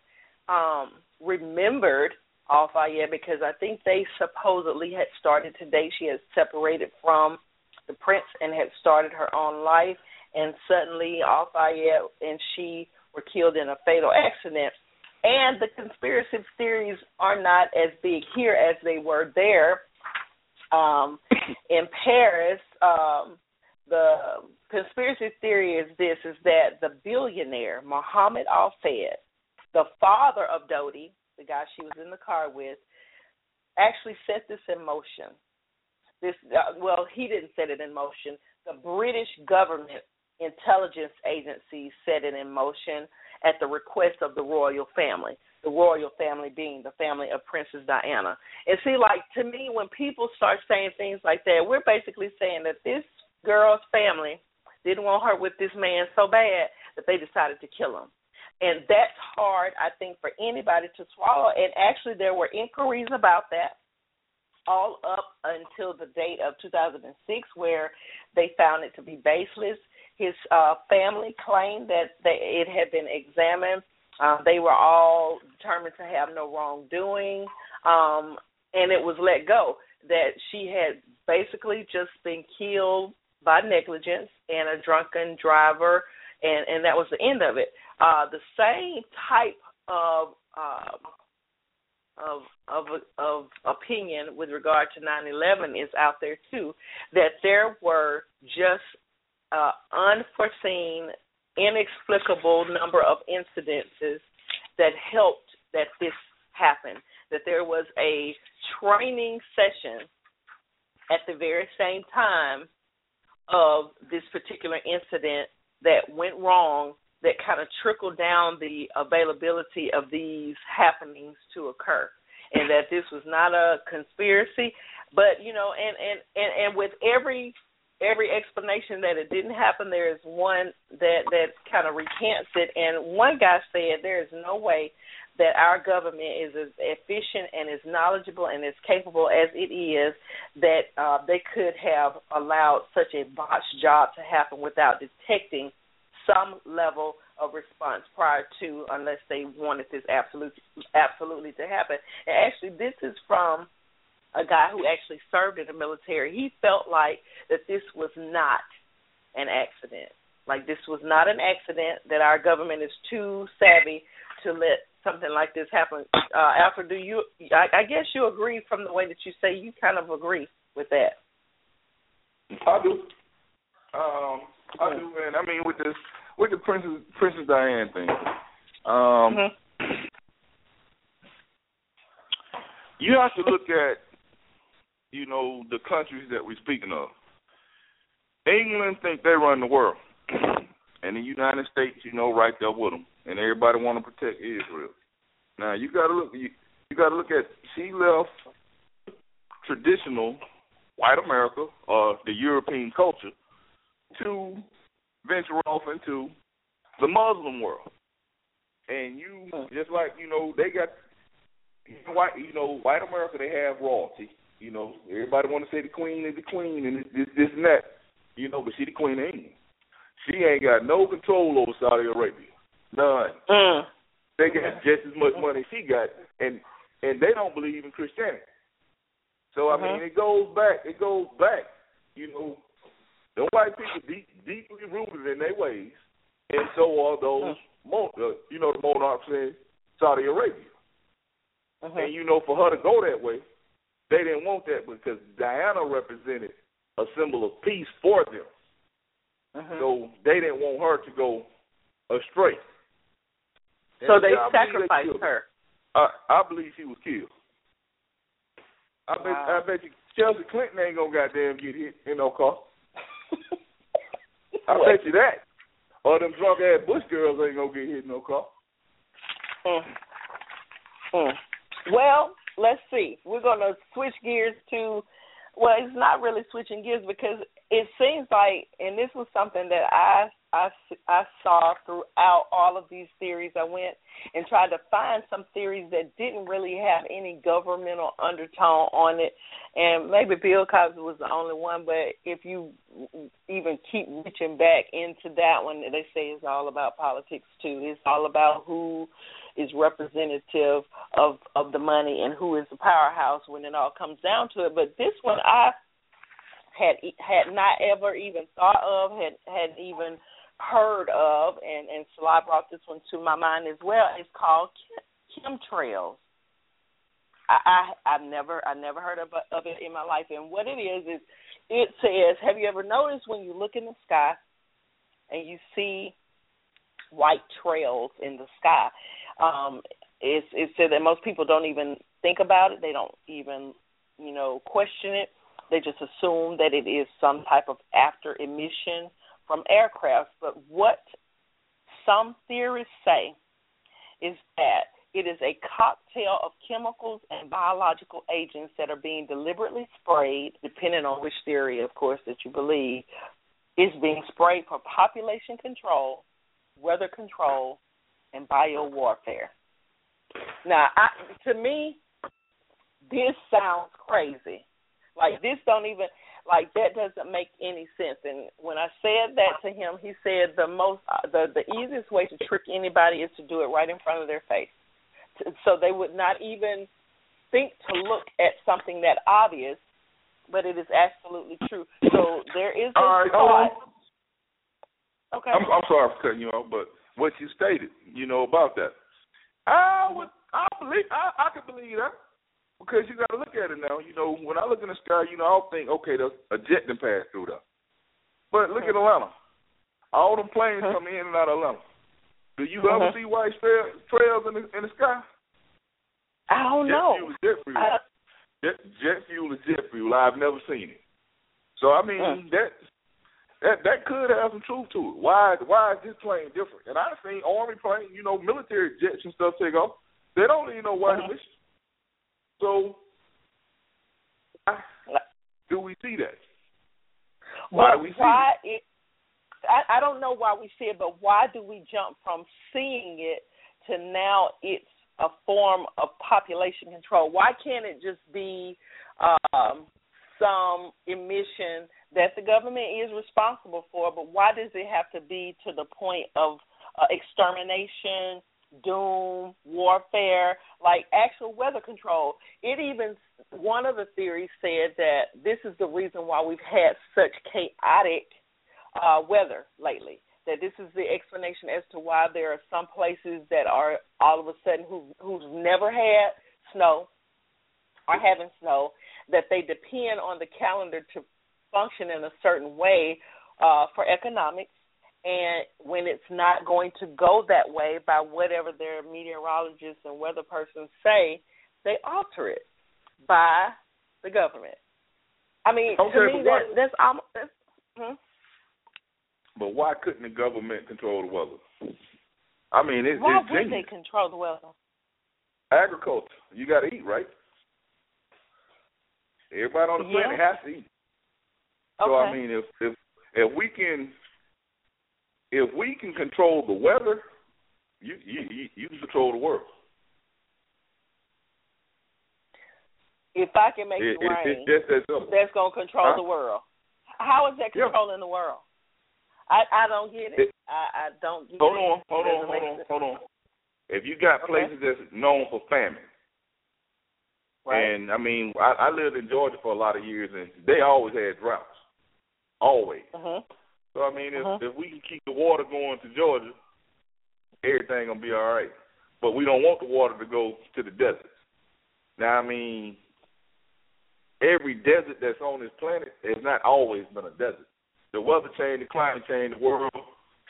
um, remembered Al Fayed because I think they supposedly had started today. She had separated from the prince and had started her own life. And suddenly Al Fayed and she were killed in a fatal accident. And the conspiracy theories are not as big here as they were there. Um, in Paris, um, the conspiracy theory is this: is that the billionaire Mohammed Al Fayed, the father of Dodi, the guy she was in the car with, actually set this in motion. This uh, well, he didn't set it in motion. the British government intelligence agencies set it in motion at the request of the royal family. The royal family being the family of Princess Diana. And see, like to me, when people start saying things like that, we're basically saying that this girl's family didn't want her with this man so bad that they decided to kill him. And that's hard, I think, for anybody to swallow. And actually, there were inquiries about that all up until the date of 2006, where they found it to be baseless. His uh, family claimed that they, it had been examined. Uh, they were all determined to have no wrongdoing, um, and it was let go that she had basically just been killed by negligence and a drunken driver, and and that was the end of it. Uh, the same type of uh, of of of opinion with regard to 9/11 is out there too, that there were just uh, unforeseen, inexplicable number of incidences that helped that this happen. That there was a training session at the very same time of this particular incident that went wrong that kind of trickled down the availability of these happenings to occur. And that this was not a conspiracy but you know and and and, and with every every explanation that it didn't happen there is one that that kind of recants it. And one guy said there is no way that our government is as efficient and as knowledgeable and as capable as it is that uh, they could have allowed such a botched job to happen without detecting some level of response prior to unless they wanted this absolutely absolutely to happen. And actually this is from a guy who actually served in the military. He felt like that this was not an accident. Like this was not an accident, that our government is too savvy to let something like this happen. Uh, Alfred, do you? I, I guess you agree from the way that you say you kind of agree with that. I do. Um, I do, man. I mean, with this, with the Princess Princess Diane thing, um, mm-hmm. you have to look at, you know, the countries that we're speaking of. England think they run the world, and the United States, you know, right there with them and everybody want to protect Israel. Now you got to look. You, you got to look at. She left traditional white America or the European culture to venture off into the Muslim world. And you just like you know they got white you know white America they have royalty. You know everybody want to say the queen is the queen and this this and that. You know, but she the queen of England. She ain't got no control over Saudi Arabia. None. Mm. They got just as much money she got, and and they don't believe in Christianity. So I mean, Mhm. it goes back. It goes back. You know, the white people deep, deeply rooted in their ways, and so are those. Mo- uh, you know, the monarchs in Saudi Arabia. Mhm. And you know, for her to go that way, they didn't want that because Diana represented a symbol of peace for them. Mhm. So they didn't want her to go astray. So they I sacrificed killed her. I, I believe she was killed. I bet Wow. I bet you Chelsea Clinton ain't gonna goddamn get hit in no car. I What? bet you that. Or them drunk ass Bush girls ain't gonna get hit in no car. Mm. Mm. Well, let's see. We're going to switch gears to, well, it's not really switching gears because it seems like, and this was something that I I, I saw throughout all of these theories. I went and tried to find some theories that didn't really have any governmental undertone on it. And maybe Bill Cosby was the only one, but if you even keep reaching back into that one, they say it's all about politics too. It's all about who is representative of of the money and who is the powerhouse when it all comes down to it. But this one I had had not ever even thought of, had had even heard of, and and Salah brought this one to my mind as well. It's called chemtrails. I, I I've never I never heard of of it in my life, and what it is is it says, have you ever noticed when you look in the sky and you see white trails in the sky? Um, it's it said that most people don't even think about it. They don't even you know question it they just assume that it is some type of after emission from aircraft. But what some theorists say is that it is a cocktail of chemicals and biological agents that are being deliberately sprayed, depending on which theory, of course, that you believe, is being sprayed for population control, weather control, and biowarfare. Now, I, to me, this sounds crazy. Like this don't even like that doesn't make any sense. And when I said that to him, he said the most the the easiest way to trick anybody is to do it right in front of their face, so they would not even think to look at something that obvious, but it is absolutely true. So there is All right, thought. Okay. I'm, I'm sorry for cutting you off, but what you stated, you know about that, I would, I believe, I, I can believe that because you got to look at it now. You know, when I look in the sky, you know, I'll think, okay, there's a jet that passed through there. But look at Atlanta. All them planes come in and out of Atlanta. Do you ever Uh-huh. see white trail, trails in the in the sky? I don't jet know. Fuel is jet fuel. I, Jet, jet fuel is jet fuel. I've never seen it. So I mean Mm. that that that could have some truth to it. Why why is this plane different? And I've seen army planes, you know, military jets and stuff take off. They don't need no white Mhm. emissions. So why do we see that? Why do we see why it? I, I don't know why we see it, but why do we jump from seeing it to now it's a form of population control? Why can't it just be um, some emission that the government is responsible for? But why does it have to be to the point of uh, extermination, doom, warfare, like actual weather control? It even one of the theories said that this is the reason why we've had such chaotic uh, weather lately. That this is the explanation as to why there are some places that are all of a sudden who who's never had snow are having snow. That they depend on the calendar to function in a certain way uh, for economics. And when it's not going to go that way by whatever their meteorologists and weather persons say, they alter it by the government. I mean, Okay, to me, why- that, that's almost. That's, hmm? But why couldn't the government control the weather? I mean, it, Why it's would genius. they control the weather? Agriculture. You got to eat, right? Everybody on the Yeah. planet has to eat. So I mean, if if if we can if we can control the weather, you you you, can control the world. If I can make It, it, it, rain, just that that's going to control Huh? the world. How is that Yeah. controlling the world? I I don't get it. It- I I don't get Hold it. on, hold on, hold on, hold on. If you got Okay. places that's known for famine, Right. and I mean, I, I lived in Georgia for a lot of years, and they always had droughts, always. Mhm. So I mean, if Mhm. if we can keep the water going to Georgia, everything gonna be all right. But we don't want the water to go to the desert. Now I mean, every desert that's on this planet has not always been a desert. The weather change, the climate change, the world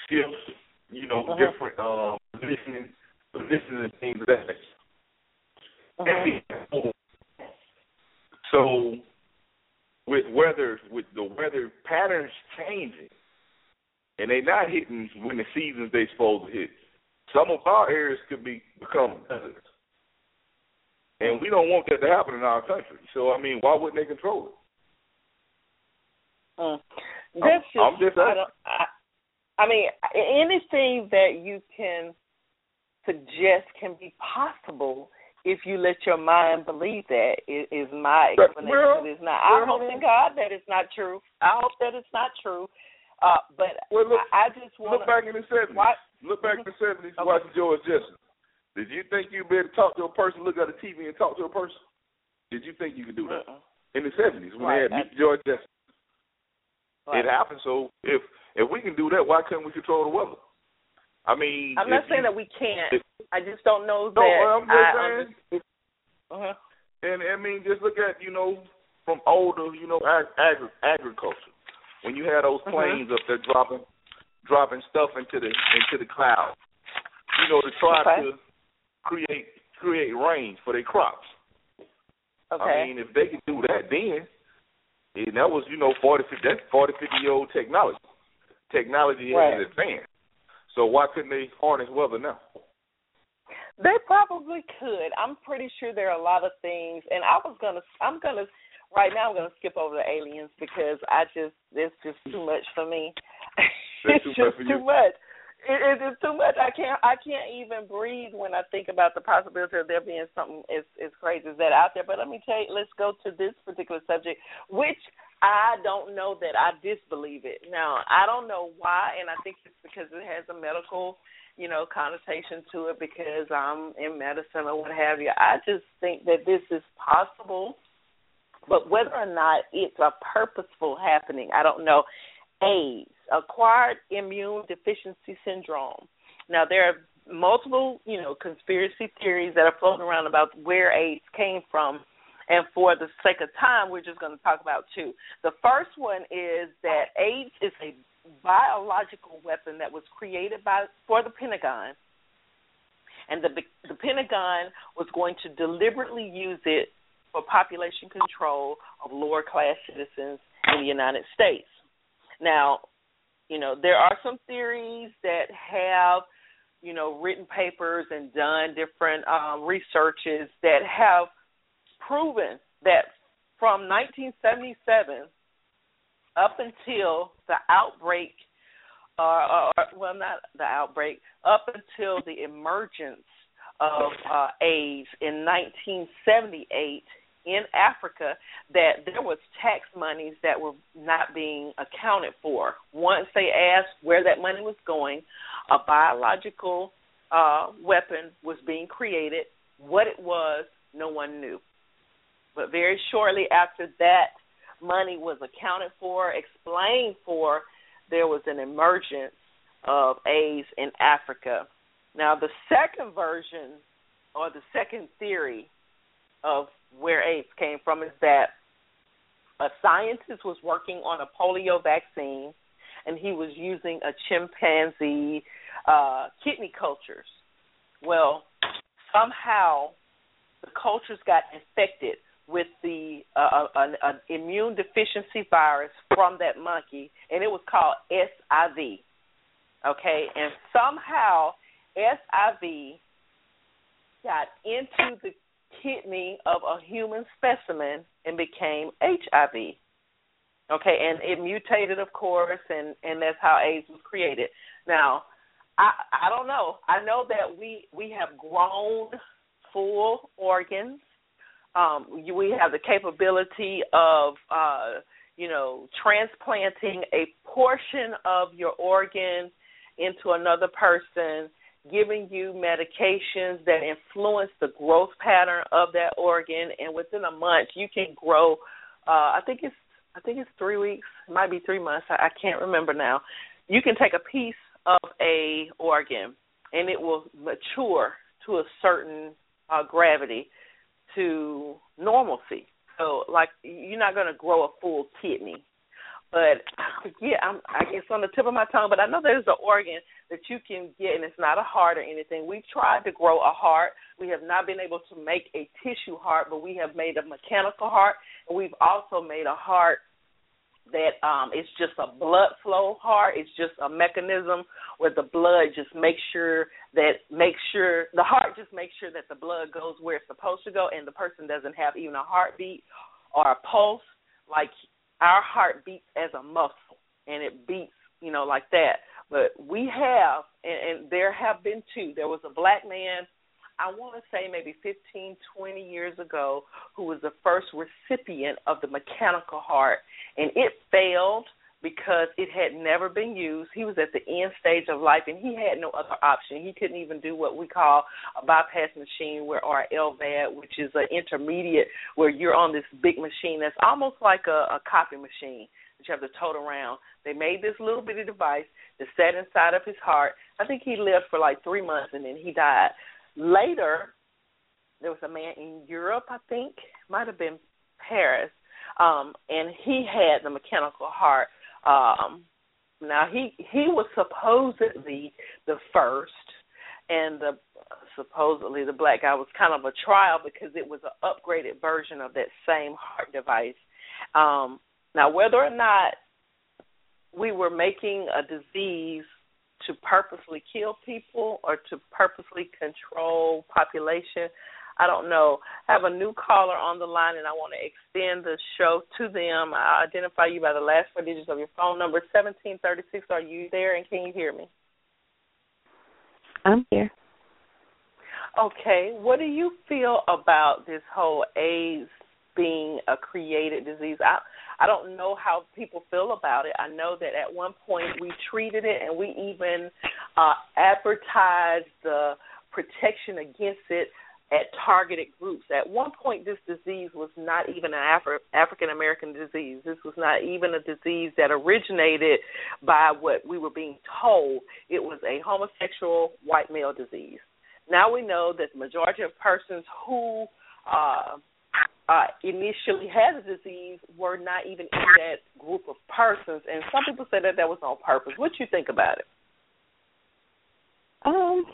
shifts. You know, Mhm. different um, positioning, positions and things of that nature. Mhm. So, with weather, with the weather patterns changing, and they're not hitting when the seasons they supposed to hit, some of our areas could be become deserts, and we don't want that to happen in our country. So, I mean, why wouldn't they control it? Mm. That's just, I'm just I, I, I mean, anything that you can suggest can be possible if you let your mind believe that is, is my explanation. well, it is not. I well, hope to. God that it's not true. I hope that it's not true. Uh, but Well, look- I, I just want Look back in the seventies. Look back in the seventies. Okay. Watch George Jetson. Did you think you'd be able to talk to a person, look at a TV, and talk to a person? Did you think you could do that Mm-mm. in the seventies when Right. they had Meet George Jetson? Right. It happened. So if if we can do that, why couldn't we control the weather? I mean, I'm not saying you- that we can't. if- I just don't know that No, I'm just I saying. uh-huh. And I mean, just look at you know from older, you know, ag- agri- agriculture. When you had those Mhm. planes up there dropping, dropping stuff into the into the clouds, you know, to try Okay. to create create rain for their crops. Okay. I mean, if they could do that, then And that was, you know, 40, that's 40, 50 year old technology. Technology Right. has advanced. So why couldn't they harness weather now? They probably could. I'm pretty sure there are a lot of things, and I was gonna, I'm gonna, right now I'm gonna skip over the aliens because I just, it's just too much for me. It's too just too much. It, it is too much. I can't, I can't even breathe when I think about the possibility of there being something as as crazy as that out there. But let me tell you, let's go to this particular subject, which I don't know that I disbelieve it. Now, I don't know why, and I think it's because it has a medical, you know, connotation to it because I'm in medicine or what have you. I just think that this is possible, but whether or not it's a purposeful happening, I don't know. AIDS, acquired immune deficiency syndrome. Now, there are multiple, you know, conspiracy theories that are floating around about where AIDS came from and for the sake of time, we're just going to talk about two. The first one is that AIDS is a biological weapon that was created by for the Pentagon, and the the Pentagon was going to deliberately use it for population control of lower class citizens in the United States. Now, you know, there are some theories that have, you know, written papers and done different um, researches that have proven that from 1977 up until the outbreak, uh, or, well, not the outbreak, up until the emergence of uh, AIDS in 1978 in Africa, that there was tax monies that were not being accounted for. Once they asked where that money was going, a biological uh, weapon was being created. What it was, no one knew. But very shortly after that money was accounted for, explained for, there was an emergence of AIDS in Africa. Now, the second version or the second theory of where AIDS came from is that a scientist was working on a polio vaccine and he was using a chimpanzee uh, kidney cultures. Well, somehow the cultures got infected with the uh, an, an immune deficiency virus from that monkey, and it was called SIV. Okay, and somehow SIV got into the kidney of a human specimen and became HIV. Okay, and it mutated, of course, and and that's how AIDS was created. Now, I I don't know. I know that we we have grown full organs. Um, we have the capability of uh, you know transplanting a portion of your organ into another person giving you medications that influence the growth pattern of that organ and within a month you can grow uh I think it's I think it's 3 weeks, it might be 3 months, I, I can't remember now. You can take a piece of a organ and it will mature to a certain uh gravity to normalcy. So like you're not going to grow a full kidney. But yeah, I'm I it's on the tip of my tongue, but I know there's an organ that you can get and it's not a heart or anything. We've tried to grow a heart. We have not been able to make a tissue heart, but we have made a mechanical heart and we've also made a heart that um it's just a blood flow heart. It's just a mechanism where the blood just makes sure that makes sure the heart just makes sure that the blood goes where it's supposed to go and the person doesn't have even a heartbeat or a pulse like our heart beats as a muscle and it beats, you know, like that. But we have, and, and there have been two. There was a black man, I want to say maybe 15, 20 years ago, who was the first recipient of the mechanical heart, and it failed because it had never been used. He was at the end stage of life, and he had no other option. He couldn't even do what we call a bypass machine, where or LVAD, which is an intermediate, where you're on this big machine that's almost like a, a copy machine that you have to tote around. They made this little bitty device that sat inside of his heart. I think he lived for like three months, and then he died. Later, there was a man in Europe, I think, might have been Paris, um, and he had the mechanical heart um, now he he was supposedly the first, and the supposedly the black guy was kind of a trial because it was an upgraded version of that same heart device. Um, Now, whether or not we were making a disease to purposely kill people or to purposely control population, I don't know. I have a new caller on the line, and I want to extend the show to them. I identify you by the last four digits of your phone number, 1736. Are you there, and can you hear me? I'm here. Okay, what do you feel about this whole AIDS being a created disease? I I don't know how people feel about it. I know that at one point we treated it and we even uh advertised the protection against it at targeted groups. At one point, this disease was not even an Afri- African American disease. This was not even a disease that originated by what we were being told. It was a homosexual white male disease. Now we know that the majority of persons who uh, uh, initially had the disease were not even in that group of persons, and some people say that that was on purpose. What do you think about it? Um,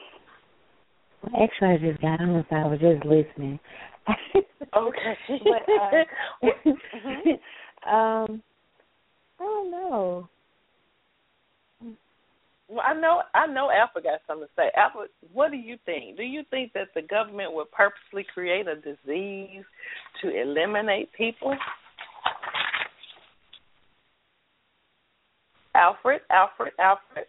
actually, I just got on, so I was just listening. okay. but, uh, um, I don't know. Well, I know I know Alpha got something to say. Alpha, what do you think? Do you think that the government would purposely create a disease to eliminate people? Alfred, Alfred, Alfred.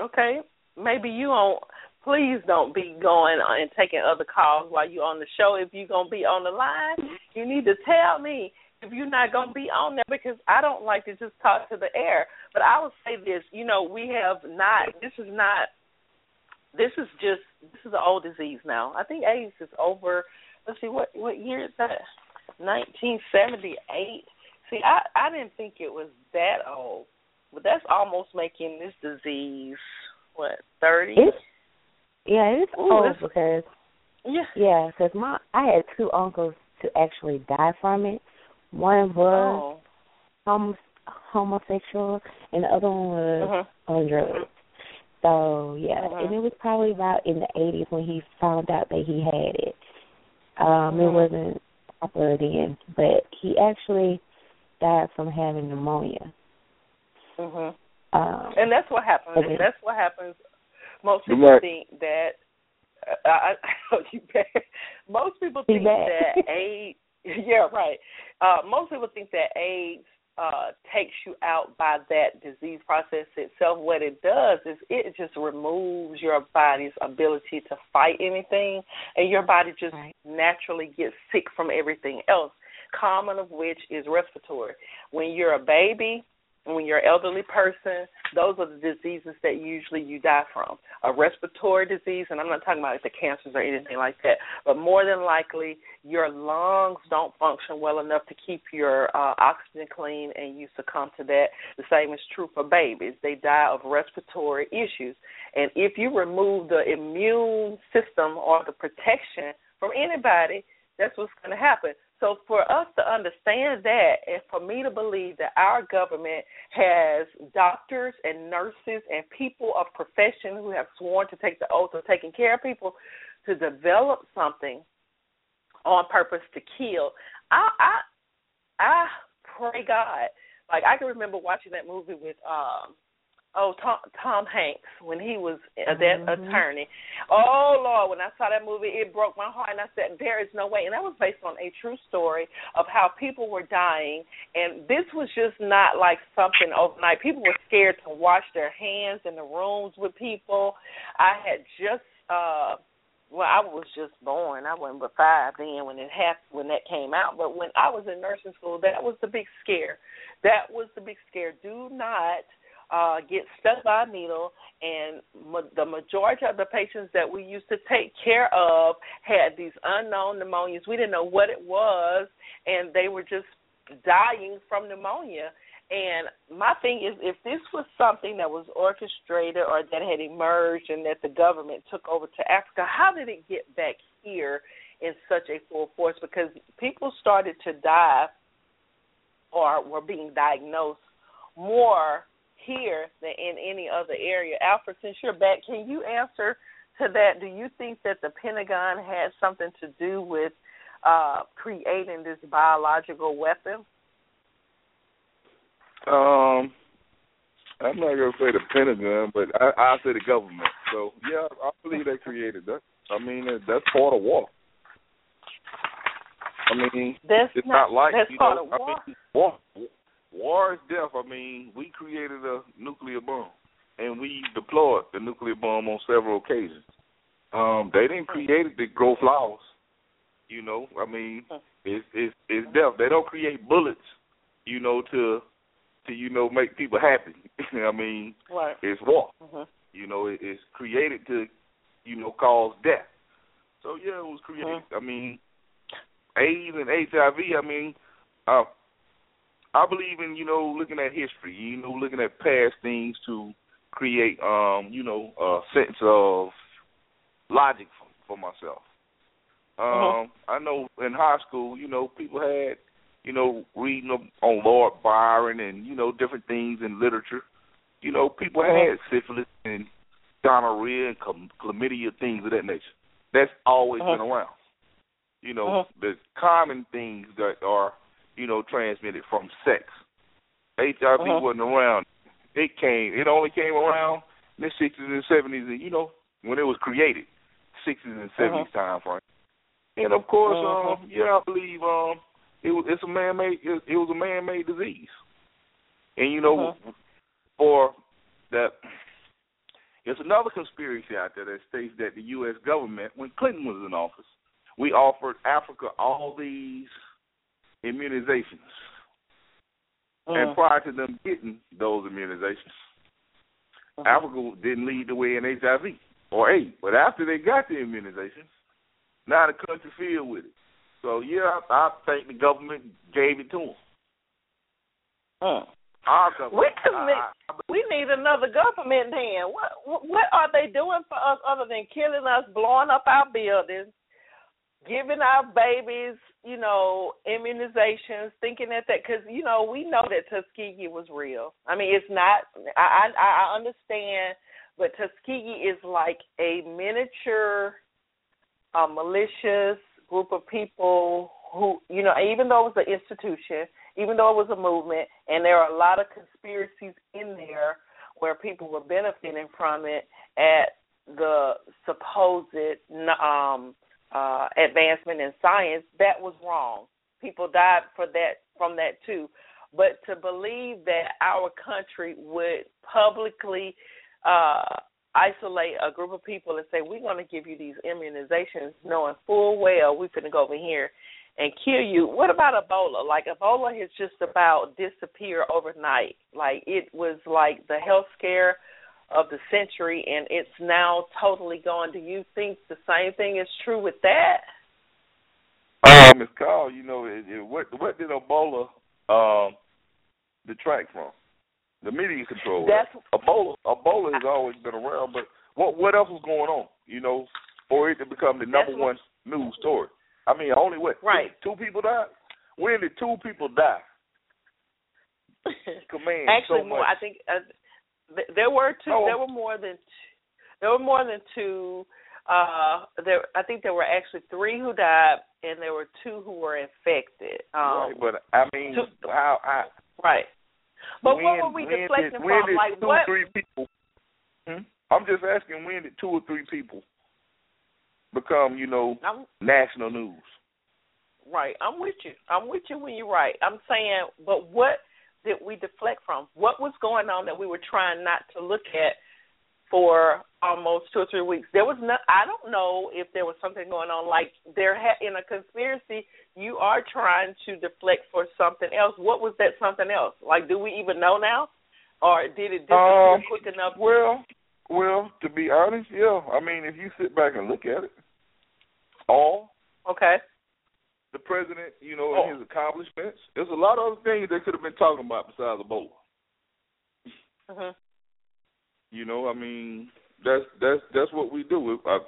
Okay, maybe you don't. Please don't be going and taking other calls while you're on the show. If you're gonna be on the line, you need to tell me if you're not going to be on there because I don't like to just talk to the air. But I will say this, you know, we have not. This is not. This is just. This is an old disease now. I think AIDS is over. Let's see what what year is that? 1978. See, I I didn't think it was that old, but that's almost making this disease what 30. It's, yeah, it's Ooh, old that's- because Yeah. yeah, because my I had two uncles to actually die from it. One was Oh. homo- homosexual, and the other one was Mhm. on drugs. So yeah, Mhm. and it was probably about in the eighties when he found out that he had it. Um, it Mhm. wasn't popular then, but he actually died from having pneumonia. Mhm. Um, And that's what happens. Okay. That's what happens. Most people luck. think that. Uh, I, I, you bet. Most people think that AIDS. Yeah, right. Uh, most people think that AIDS uh, takes you out by that disease process itself. What it does is it just removes your body's ability to fight anything, and your body just Right. naturally gets sick from everything else. Common of which is respiratory. When you're a baby, when you're an elderly person, those are the diseases that usually you die from. A respiratory disease, and I'm not talking about like the cancers or anything like that, but more than likely your lungs don't function well enough to keep your uh, oxygen clean and you succumb to that. The same is true for babies. They die of respiratory issues. And if you remove the immune system or the protection from anybody, that's what's going to happen. So for us to understand that, and for me to believe that our government has doctors and nurses and people of profession who have sworn to take the oath of taking care of people to develop something on purpose to kill, I I I pray God. Like I can remember watching that movie with um oh Tom Tom Hanks when he was uh, that Mhm. attorney. Oh Lord, when I saw that movie, it broke my heart, and I said, "There is no way." And that was based on a true story of how people were dying, and this was just not like something overnight. People were scared to wash their hands in the rooms with people. I had just. uh well, I was just born. I wasn't but five then when it happened when that came out. But when I was in nursing school, that was the big scare. That was the big scare. Do not uh get stuck by a needle and ma- the majority of the patients that we used to take care of had these unknown pneumonias. We didn't know what it was and they were just dying from pneumonia. And my thing is if this was something that was orchestrated or that had emerged and that the government took over to Africa how did it get back here in such a full force? Because people started to die or were being diagnosed more here than in any other area. Alfred, since you're back, can you answer to that? Do you think that the Pentagon had something to do with uh, creating this biological weapon? Um, I'm not gonna say the Pentagon, but I I say the government. So yeah, I believe they created that. I mean, that's part of war. I mean, That's it's not, not, like that's you part know, of I mean, war. War is death. I mean, we created a nuclear bomb, and we deployed the nuclear bomb on several occasions. Um, they didn't create it to grow flowers. You know, I mean, it's it's it's death. They don't create bullets, you know, to to you know make people happy. I mean, Right. it's war. Mhm. You know, it, it's created to, you know, cause death. So yeah, it was created. I mean, AIDS and HIV. I mean, uh, I believe in you know looking at history. You know, looking at past things to create, um, you know, a sense of logic for, for myself. Um, I know in high school, you know, people had, you know, reading on Lord Byron and you know different things in literature. You know, people had syphilis and gonorrhea and chlam- chlamydia, things of that nature. That's always been around. You know, the common things that are, you know, transmitted from sex. HIV Uh-huh. wasn't around. It came. It only came around in the sixties and seventies. You know, when it was created, sixties and 70s time frame. And of course, Uh-huh. um, yeah, I believe um, it was it's a man made it, it was a man made disease. And you know, Uh-huh. for that, there's another conspiracy out there that states that the U.S. government, when Clinton was in office, we offered Africa all these immunizations. And Uh-huh. prior to them getting those immunizations, Africa didn't lead the way in HIV or AIDS. But after they got the immunizations, now the country filled with it. So yeah, I, I think the government gave it to them. Mm. Our government. Wait a I- minute. I- We need another government then. What what- what are they doing for us other than killing us, blowing up our buildings, giving our babies, you know, immunizations, thinking that that because you know we know that Tuskegee was real. I mean, it's not. I I, I understand, but Tuskegee is like a miniature, uh, malicious group of people who, you know, even though it was an institution, even though it was a movement, and there are a lot of conspiracies in there where people were benefiting from it at the supposed um, uh, advancement in science, that was wrong. People died for that from that too. But to believe that our country would publicly uh, isolate a group of people and say we're going to give you these immunizations, knowing full well we're going to go over here and kill you. What about Ebola? Like Ebola has just about disappeared overnight. Like it was like the health scare of the century, and it's now totally gone. Do you think the same thing is true with that? Um, Ms. Carl, you know, it, it, what what did Ebola um detract from? The media control. That's Ebola. Ebola has always been around, but what what else was going on? You know, for it to become the number one news story. I mean, only what? Right. Two, two people died. When did two people die? Command Actually, so more. I think uh, there were two. Oh. There were more than. Two, there were more than two. Uh, there. I think there were actually three who died, and there were two who were infected. Um, right, but I mean, two- how? how right. But when, what were we deflecting from? Like two, what? three people. Hmm? I'm just asking when did two or three people become, you know, I'm, national news? Right. I'm with you. I'm with you when you're right. I'm saying, but what did we deflect from? What was going on that we were trying not to look at for almost two or three weeks? There was no. I don't know if there was something going on. Like there had in a conspiracy, you are trying to deflect for something else. What was that something else? Like, do we even know now, or did it disappear Um, quick enough? Well, well, to be honest, yeah. I mean, if you sit back and look at it, all Okay. The president, you know, Oh. and his accomplishments, there's a lot of other things they could have been talking about besides Ebola. Mhm. You know, I mean, that's that's that's what we do. We, uh,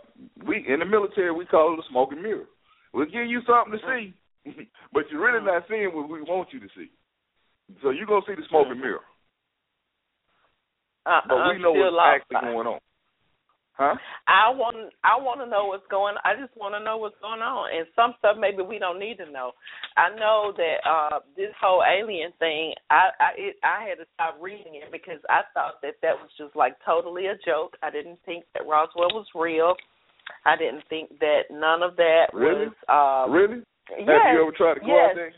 we in the military we call it a smoke and mirror. We'll give you something to see, but you're really not seeing what we want you to see. So you're gonna see the smoke and mirror, Uh, but I'm we know what's actually going on. Huh? I want I want to know what's going. I just want to know what's going on, and some stuff maybe we don't need to know. I know that uh this whole alien thing. I I it, I had to stop reading it because I thought that that was just like totally a joke. I didn't think that Roswell was real. I didn't think that none of that Really? was. Um, really? Yes, Have you ever tried to go yes. out there?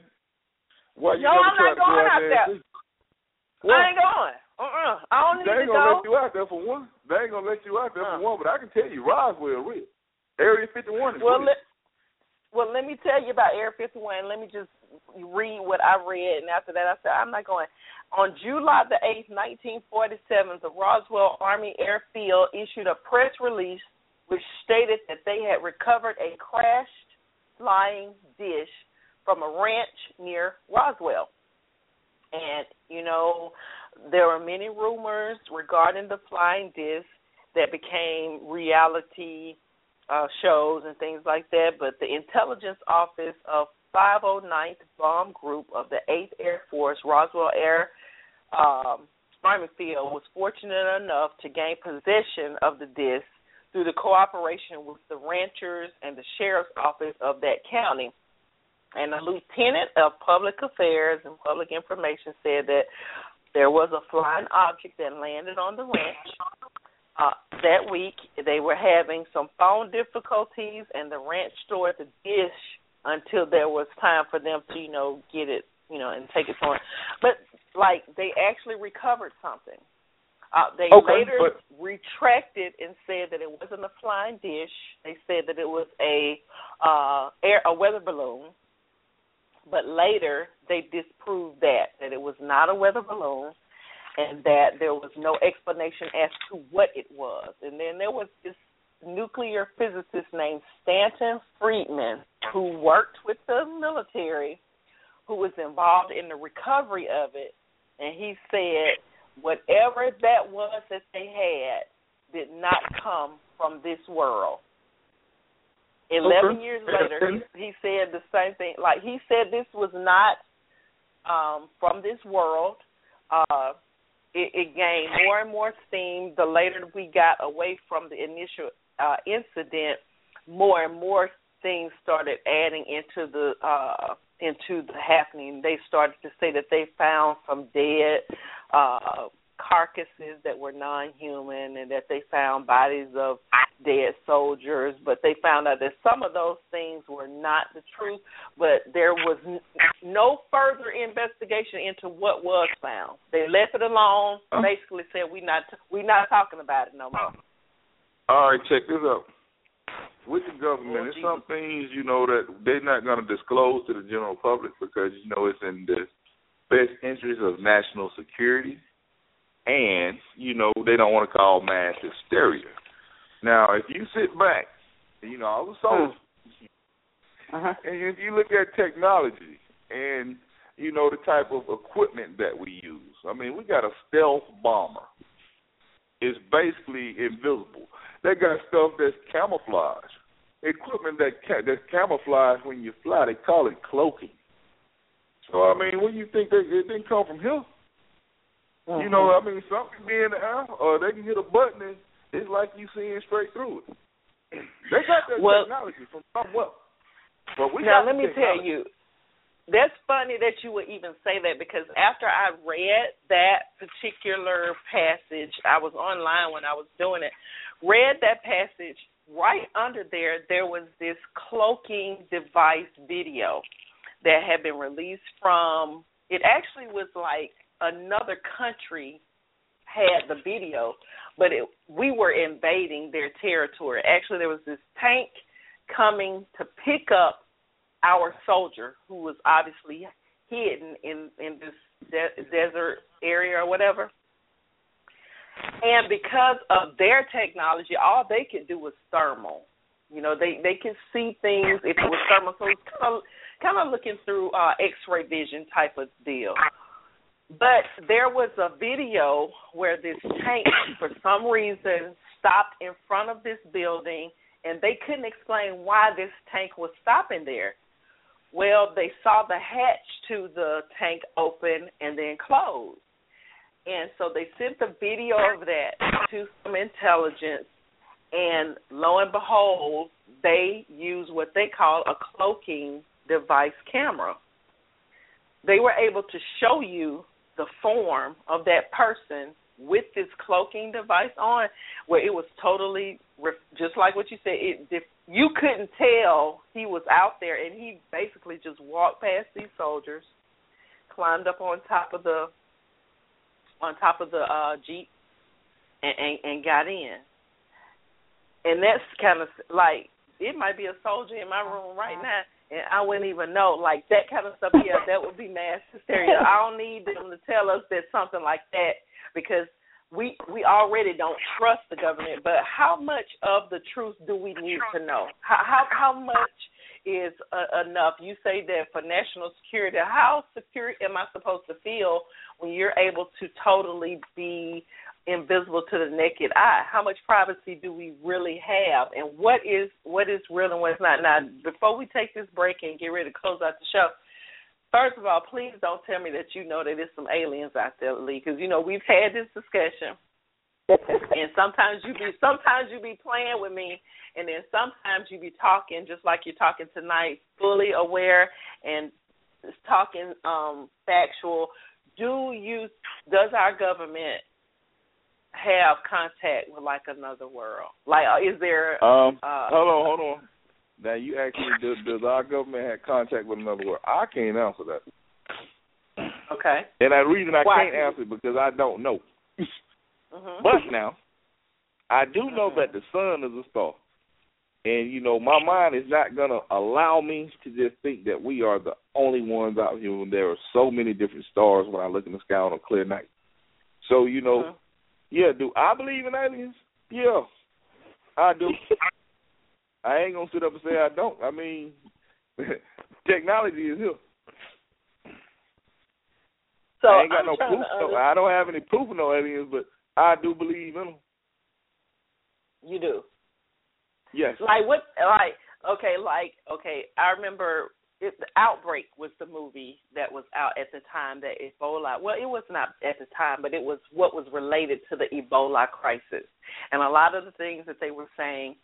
Why you No, I'm not going out out there? there. and see? Why? I ain't going. Uh-uh. I don't They need ain't to gonna go. let you out there for one. They ain't gonna let you out there Uh. for one. But I can tell you, Roswell real. Area 51 is Well, real. let, well, let me tell you about Air 51. Let me just read what I read, and after that, I said I'm not going. On July the 8th, 1947, the Roswell Army Airfield issued a press release which stated that they had recovered a crashed flying dish from a ranch near Roswell. And, you know, there were many rumors regarding the flying disc that became reality uh, shows and things like that, but the intelligence office of 509th Bomb Group of the 8th Air Force, Roswell Air um, Army Field, was fortunate enough to gain possession of the disc through the cooperation with the ranchers and the sheriff's office of that county. And the lieutenant of public affairs and public information said that there was a flying object that landed on the ranch. Uh, that week, they were having some phone difficulties, and the ranch stored the dish until there was time for them to, you know, get it, you know, and take it on. But like they actually recovered something. Uh, they Okay, later but- retracted and said that it wasn't a flying dish. They said that it was a uh, air a weather balloon. But later they disproved that that it was not a weather balloon, and that there was no explanation as to what it was. And then there was this nuclear physicist named Stanton Friedman who worked with the military, who was involved in the recovery of it, and he said whatever that was that they had did not come from this world. Eleven Okay. years later, he, he said the same thing. Like he said, this was not um, from this world. Uh, it, it gained more and more steam. The later we got away from the initial uh, incident, more and more things started adding into the uh, into the happening. They started to say that they found some dead uh, carcasses that were non-human, and that they found bodies of dead soldiers. But they found out that some of those things were not the truth. But there was no further investigation into what was found. They left it alone. Oh. Basically, said we not we not talking about it no more. All right, check this out. With the government, oh, there's some things you know that they're not going to disclose to the general public because you know it's in the best interest of national security, and you know they don't want to call mass hysteria. Now, if you sit back, you know all the soldiers, Uh-huh. and if you look at technology and you know the type of equipment that we use, I mean we got a stealth bomber. It's basically invisible. They got stuff that's camouflage, equipment that ca- that's camouflage when you fly. They call it cloaking. So I mean, what do you think they, it didn't come from here? You uh-huh. know, I mean, something can be in the air, or they can hit a button and it's like you seeing straight through it. They got that Well- technology from somewhere. But we now let me tell you, that's funny that you would even say that because after I read that particular passage, I was online when I was doing it, read that passage, right under there, there was this cloaking device video that had been released from, it actually was like another country had the video, but it, we were invading their territory. Actually, there was this tank coming to pick up our soldier who was obviously hidden in in this de- desert area or whatever. And because of their technology, all they could do was thermal. You know, they they could see things if it was thermal. So it's kind of kind of looking through uh, X-ray vision type of deal. But there was a video where this tank, for some reason, stopped in front of this building, and they couldn't explain why this tank was stopping there. Well, they saw the hatch to the tank open and then close. And so they sent the video of that to some intelligence, and lo and behold, they use what they call a cloaking device camera. They were able to show you the form of that person with this cloaking device on, where it was totally just like what you said. It you couldn't tell he was out there, and he basically just walked past these soldiers, climbed up on top of the on top of the uh jeep, and and, and got in. And that's kind of like it might be a soldier in my room right now, and I wouldn't even know. Like that kind of stuff. Yeah, that would be mass hysteria. I don't need them to tell us that something like that because we we already don't trust the government, but how much of the truth do we need to know? How how, how much is uh, enough? You say that for national security. How secure am I supposed to feel when you're able to totally be invisible to the naked eye? How much privacy do we really have, and what is what is real and what's not? Now, before we take this break and get ready to close out the show, First of all, please don't tell me that you know that there's some aliens out there, Lee, because you know we've had this discussion, and sometimes you be sometimes you be playing with me, and then sometimes you be talking just like you're talking tonight, fully aware and talking um factual. Do you? Does our government have contact with like another world? Like, uh, is there? Um, uh, hold on, hold on. Now you actually does, does our government have contact with another world? I can't answer that. Okay. And the reason I Why? can't answer it because I don't know. Mhm. But now, I do know Mm-hmm. that the sun is a star. And you know, my mind is not gonna allow me to just think that we are the only ones out here when there are so many different stars when I look in the sky on a clear night. So, you know, Mhm. Yeah, do I believe in aliens? Yeah. I do. I ain't gonna sit up and say I don't. I mean technology is here. So I ain't got I'm no proof. No, I don't have any proof of no aliens, but I do believe in them. You do. Yes. Like what? Like okay, like okay. I remember it, the Outbreak was the movie that was out at the time that Ebola. Well, it was not at the time, but it was what was related to the Ebola crisis, and a lot of the things that they were saying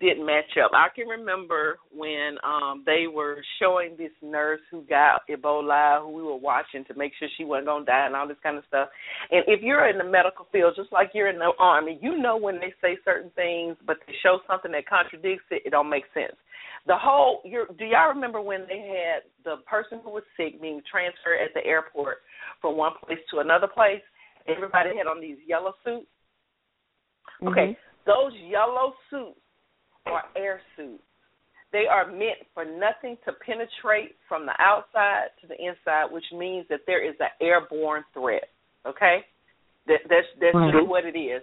didn't match up. I can remember when um they were showing this nurse who got Ebola, who we were watching to make sure she wasn't gonna die and all this kind of stuff. And if you're in the medical field, just like you're in the army, you know when they say certain things, but they show something that contradicts it, it don't make sense. The whole, you're, do y'all remember when they had the person who was sick being transferred at the airport from one place to another place? Everybody had on these yellow suits. Okay, mm-hmm. those yellow suits are air suits. They are meant for nothing to penetrate from the outside to the inside, which means that there is an airborne threat. Okay, that that's that's Right. just what it is.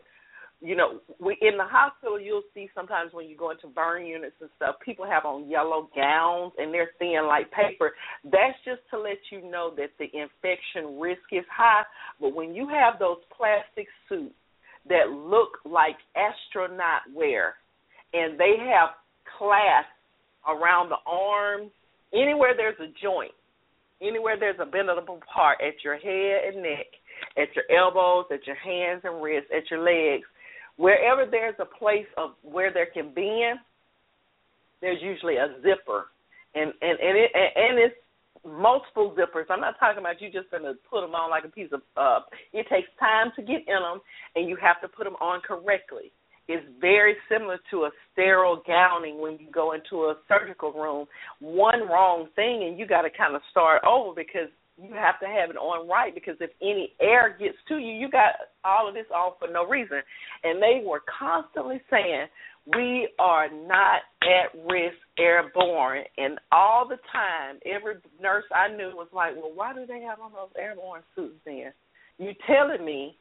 You know, we in the hospital you'll see sometimes when you go into burn units and stuff, people have on yellow gowns and they're thin like paper. That's just to let you know that the infection risk is high. But when you have those plastic suits that look like astronaut wear, and they have clasps around the arms, anywhere there's a joint, anywhere there's a bendable part at your head and neck, at your elbows, at your hands and wrists, at your legs, wherever there's a place of where there can bend, there's usually a zipper, and and and it and, and it's multiple zippers. I'm not talking about you just gonna put them on like a piece of. uh It takes time to get in them, and you have to put them on correctly. It's very similar to a sterile gowning when you go into a surgical room. One wrong thing, and you got to kind of start over because you have to have it on right. Because if any air gets to you, you got all of this on for no reason. And they were constantly saying, we are not at risk airborne. And all the time, every nurse I knew was like, well, why do they have on those airborne suits then? You telling me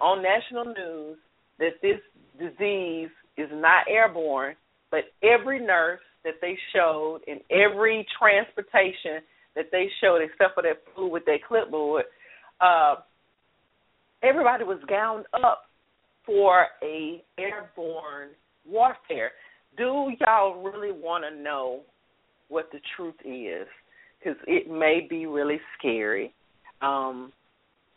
on national news that this disease is not airborne, but every nurse that they showed in every transportation that they showed, except for that flew with their clipboard, uh, everybody was gowned up for a airborne warfare. Do y'all really want to know what the truth is? Because it may be really scary. Um,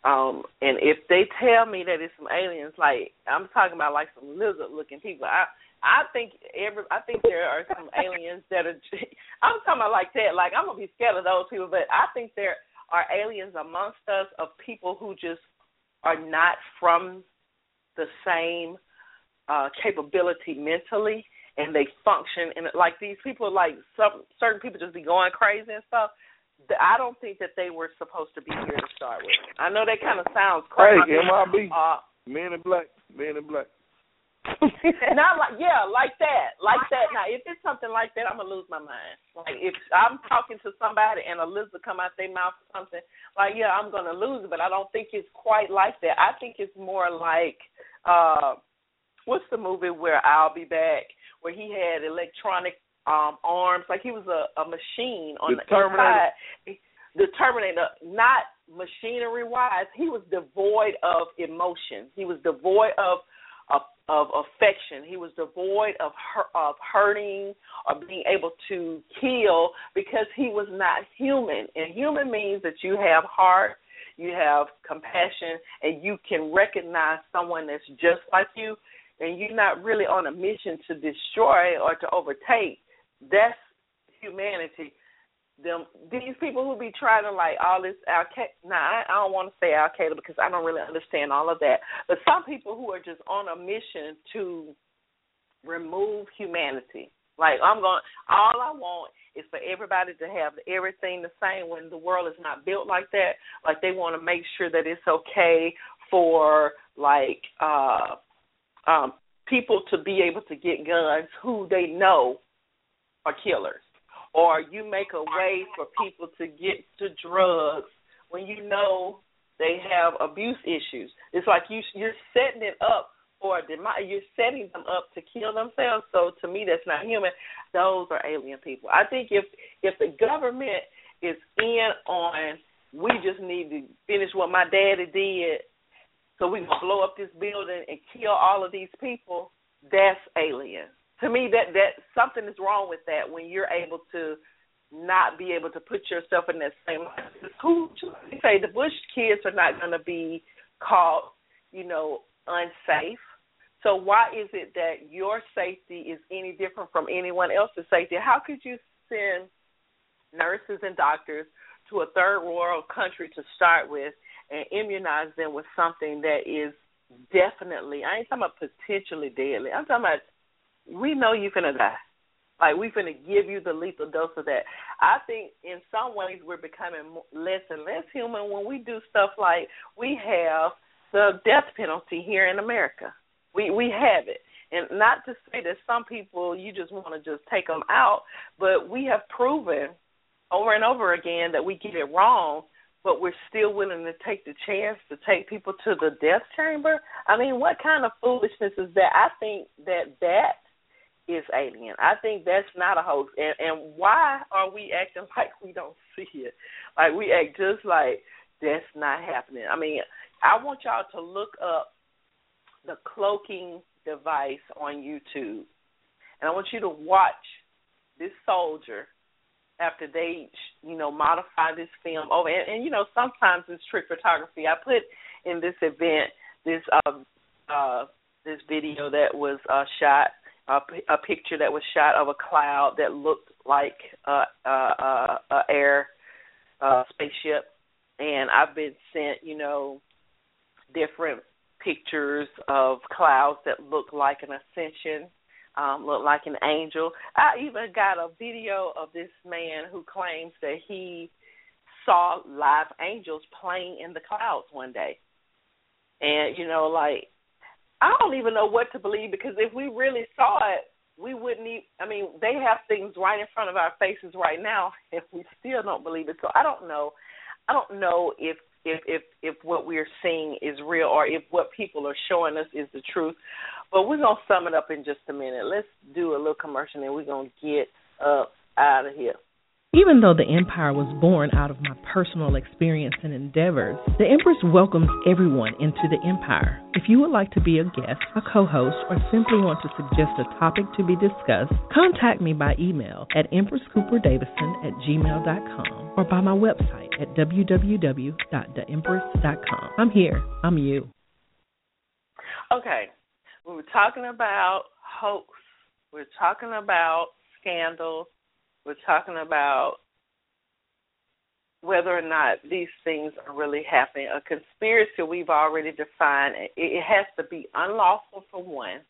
Um, and if they tell me that it's some aliens, like I'm talking about like some lizard looking people, I I think every I think there are some aliens that are I'm talking about like that, like I'm gonna be scared of those people, but I think there are aliens amongst us of people who just are not from the same uh capability mentally and they function and like these people like some certain people just be going crazy and stuff I don't think that they were supposed to be here to start with. I know that kind of sounds crazy. Hey, MIB, uh, Men in Black, Men in Black. not like yeah, like that, like that. Now, if it's something like that, I'm gonna lose my mind. Like if I'm talking to somebody and a lizard come out their mouth or something, like yeah, I'm gonna lose it. But I don't think it's quite like that. I think it's more like uh, what's the movie where I'll be back, where he had electronic um arms, like he was a, a machine on the, the Terminator. inside. The Terminator, not machinery wise, he was devoid of emotion. He was devoid of of, affection. He was devoid of of hurting or being able to kill because he was not human. And human means that you have heart, you have compassion, and you can recognize someone that's just like you, and you're not really on a mission to destroy or to overtake that's humanity. Them these people who be trying to like all this Al Now I, I don't want to say Al Qaeda because I don't really understand all of that. But some people who are just on a mission to remove humanity. Like I'm going. All I want is for everybody to have everything the same when the world is not built like that. Like they want to make sure that it's okay for like uh um people to be able to get guns who they know are killers, or you make a way for people to get to drugs when you know they have abuse issues. It's like you you're setting it up for demise. You're setting them up to kill themselves. So to me, that's not human. Those are alien people. I think if if the government is in on, we just need to finish what my daddy did, so we can blow up this building and kill all of these people. That's alien to me that that something is wrong with that when you're able to not be able to put yourself in that same who say the bush kids are not going to be caught you know unsafe. So why is it that your safety is any different from anyone else's safety? How could you send nurses and doctors to a third world country to start with and immunize them with something that is definitely I ain't talking about potentially deadly. I'm talking about we know you're gonna die. Like we're gonna give you the lethal dose of that. I think in some ways we're becoming less and less human when we do stuff like we have the death penalty here in America. We we have it, and not to say that some people you just want to just take them out, but we have proven over and over again that we get it wrong but we're still willing to take the chance to take people to the death chamber. I mean, what kind of foolishness is that? I think that that is alien. I think that's not a hoax. And and why are we acting like we don't see it? Like we act just like that's not happening. I mean, I want y'all to look up the cloaking device on YouTube. And I want you to watch this soldier after they, you know, modify this film over. And, and you know, sometimes it's trick photography. I put in this event this uh, uh, this video that was uh, shot a, a picture that was shot of a cloud that looked like a, a, a, a air uh, spaceship, and I've been sent, you know, different pictures of clouds that look like an ascension, um, look like an angel. I even got a video of this man who claims that he saw live angels playing in the clouds one day. And you know, like I don't even know what to believe because if we really saw it, we wouldn't even. I mean, they have things right in front of our faces right now, and we still don't believe it. So I don't know. I don't know if if if if what we're seeing is real or if what people are showing us is the truth. But we're gonna sum it up in just a minute. Let's do a little commercial, and we're gonna get up out of here. Even though the Empire was born out of my personal experience and endeavors, the Empress welcomes everyone into the Empire. If you would like to be a guest, a co host, or simply want to suggest a topic to be discussed, contact me by email at empresscooperdavison at gmail.com or by my website at www.theempress.com. I'm here. I'm you. Okay. We were talking about hoax. We're talking about scandals. We're talking about whether or not these things are really happening. A conspiracy we've already defined. It has to be unlawful for one,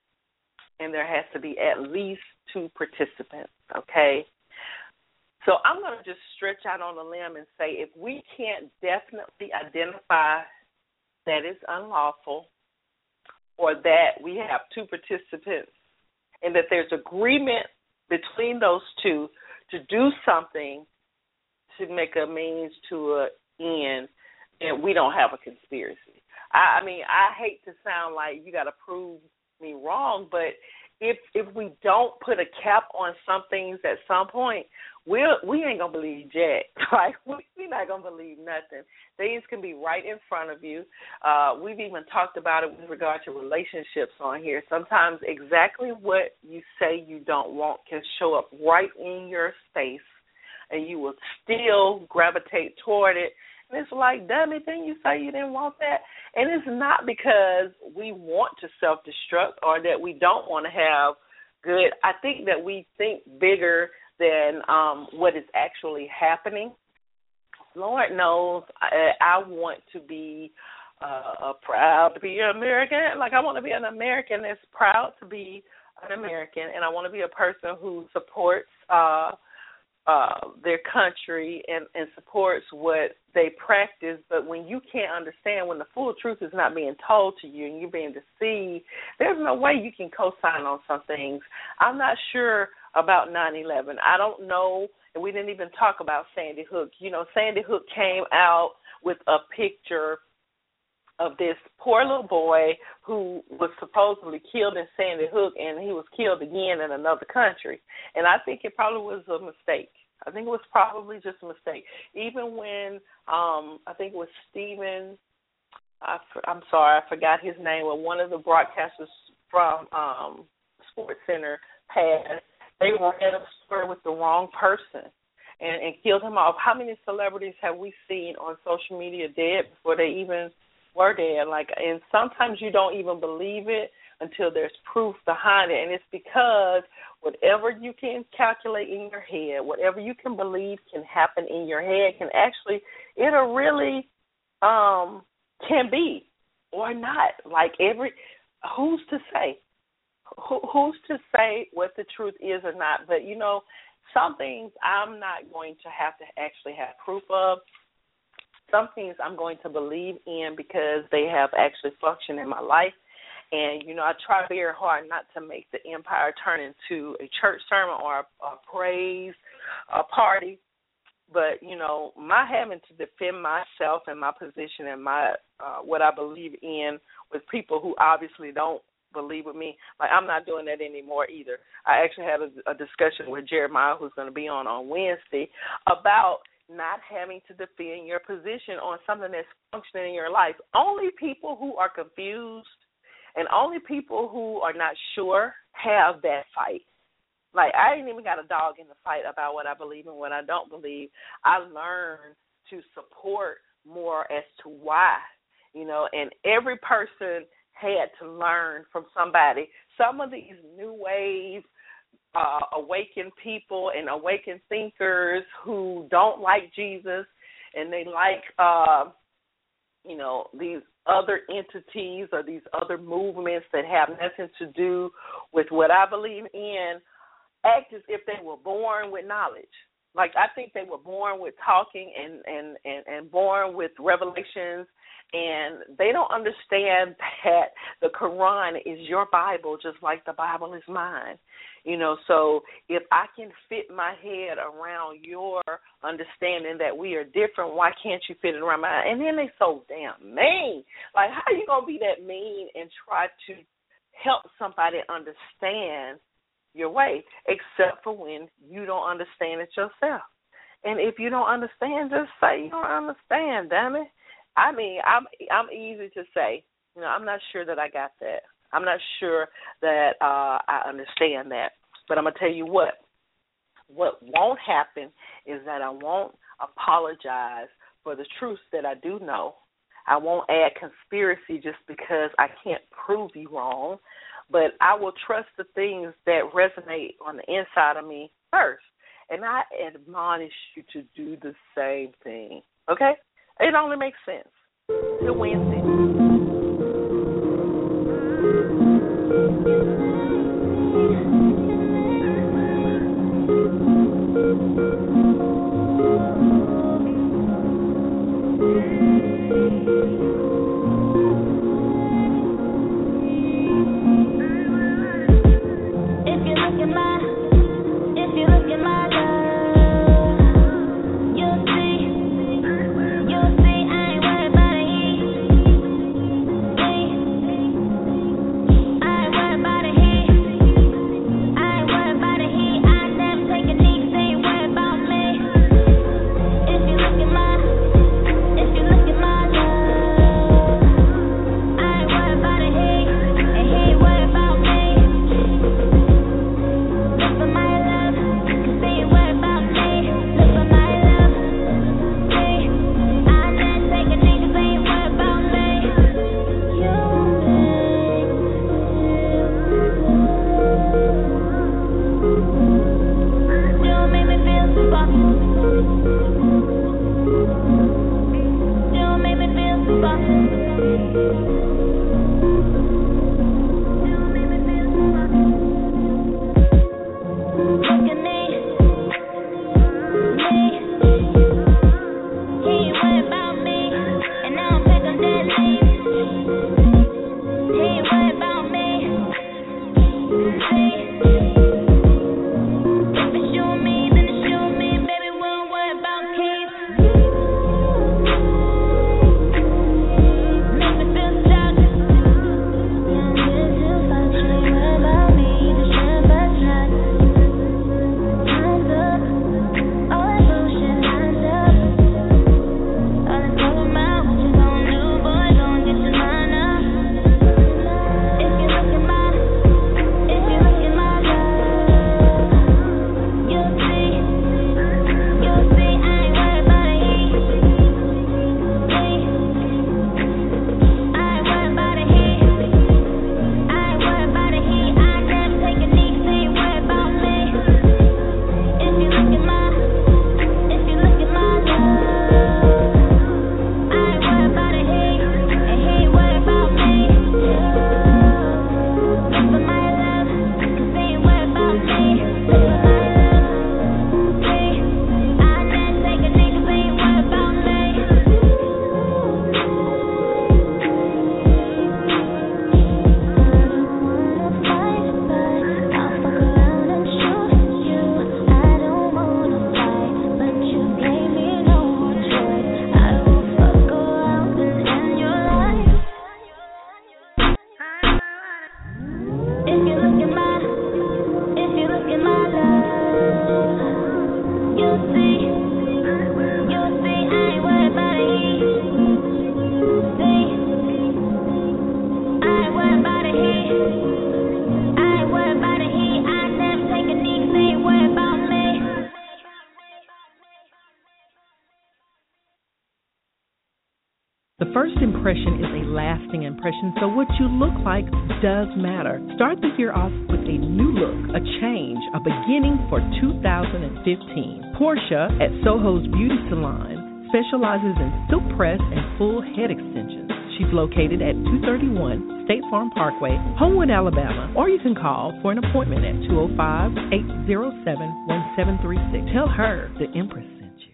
and there has to be at least two participants. Okay. So I'm going to just stretch out on a limb and say if we can't definitely identify that it's unlawful or that we have two participants and that there's agreement between those two to do something to make a means to an end, and we don't have a conspiracy. I, I mean, I hate to sound like you got to prove me wrong, but if if we don't put a cap on some things at some point, we'll we ain't gonna believe jack. Like we we not gonna believe nothing. Things can be right in front of you. Uh, we've even talked about it with regard to relationships on here. Sometimes exactly what you say you don't want can show up right in your space, and you will still gravitate toward it. And it's like, it, didn't you say you didn't want that? And it's not because we want to self destruct or that we don't want to have good. I think that we think bigger than um what is actually happening. Lord knows I, I want to be uh proud to be an American. Like I want to be an American that's proud to be an American and I want to be a person who supports uh uh their country and and supports what they practice but when you can't understand when the full truth is not being told to you and you're being deceived there's no way you can co-sign on some things. I'm not sure about 9/11 i don't know and we didn't even talk about sandy hook. You know sandy hook came out with a picture of this poor little boy who was supposedly killed in Sandy Hook and he was killed again in another country. And I think it probably was a mistake. I think it was probably just a mistake. Even when um I think it was Stephen I, I'm sorry, I forgot his name, but one of the broadcasters from um Sports Center passed, they ran a story with the wrong person and, and killed him off. How many celebrities have we seen on social media dead before they even were dead. Like, and sometimes you don't even believe it until there's proof behind it, and it's because whatever you can calculate in your head, whatever you can believe can happen in your head, can actually it'll really um can be or not. Like every who's to say? Who, who's to say what the truth is or not? But you know, some things I'm not going to have to actually have proof of some things I'm going to believe in because they have actually functioned in my life. And you know, I try very hard not to make the empire turn into a church sermon or a, a praise a party. But you know, my having to defend myself and my position and my uh, what I believe in with people who obviously don't believe with me. Like I'm not doing that anymore either. I actually had a, a discussion with Jeremiah, who's going to be on on Wednesday, about not having to defend your position on something that's functioning in your life. Only people who are confused and only people who are not sure have that fight. Like I ain't even got a dog in the fight about what I believe and what I don't believe. I learned to support more as to why, you know, and every person had to learn from somebody. Some of these new wave uh, people and awakened thinkers who don't like Jesus and they like uh you know these other entities or these other movements that have nothing to do with what I believe in act as if they were born with knowledge. Like I think they were born with talking and and and, and born with revelations and they don't understand that the Quran is your Bible just like the Bible is mine. You know, so if I can fit my head around your understanding that we are different, why can't you fit it around mine? And then they so damn mean. Like how are you gonna be that mean and try to help somebody understand your way, except for when you don't understand it yourself. And if you don't understand, just say you don't understand, damn it. I mean, I'm I'm easy to say. You know, I'm not sure that I got that. I'm not sure that uh I understand that. But I'm gonna tell you what. What won't happen is that I won't apologize for the truth that I do know. I won't add conspiracy just because I can't prove you wrong, but I will trust the things that resonate on the inside of me first. And I admonish you to do the same thing. Okay? It only makes sense. It wins it. specializes in silk press and full head extensions. She's located at 231 State Farm Parkway, Homewood, Alabama, or you can call for an appointment at 205 807 1736. Tell her the Empress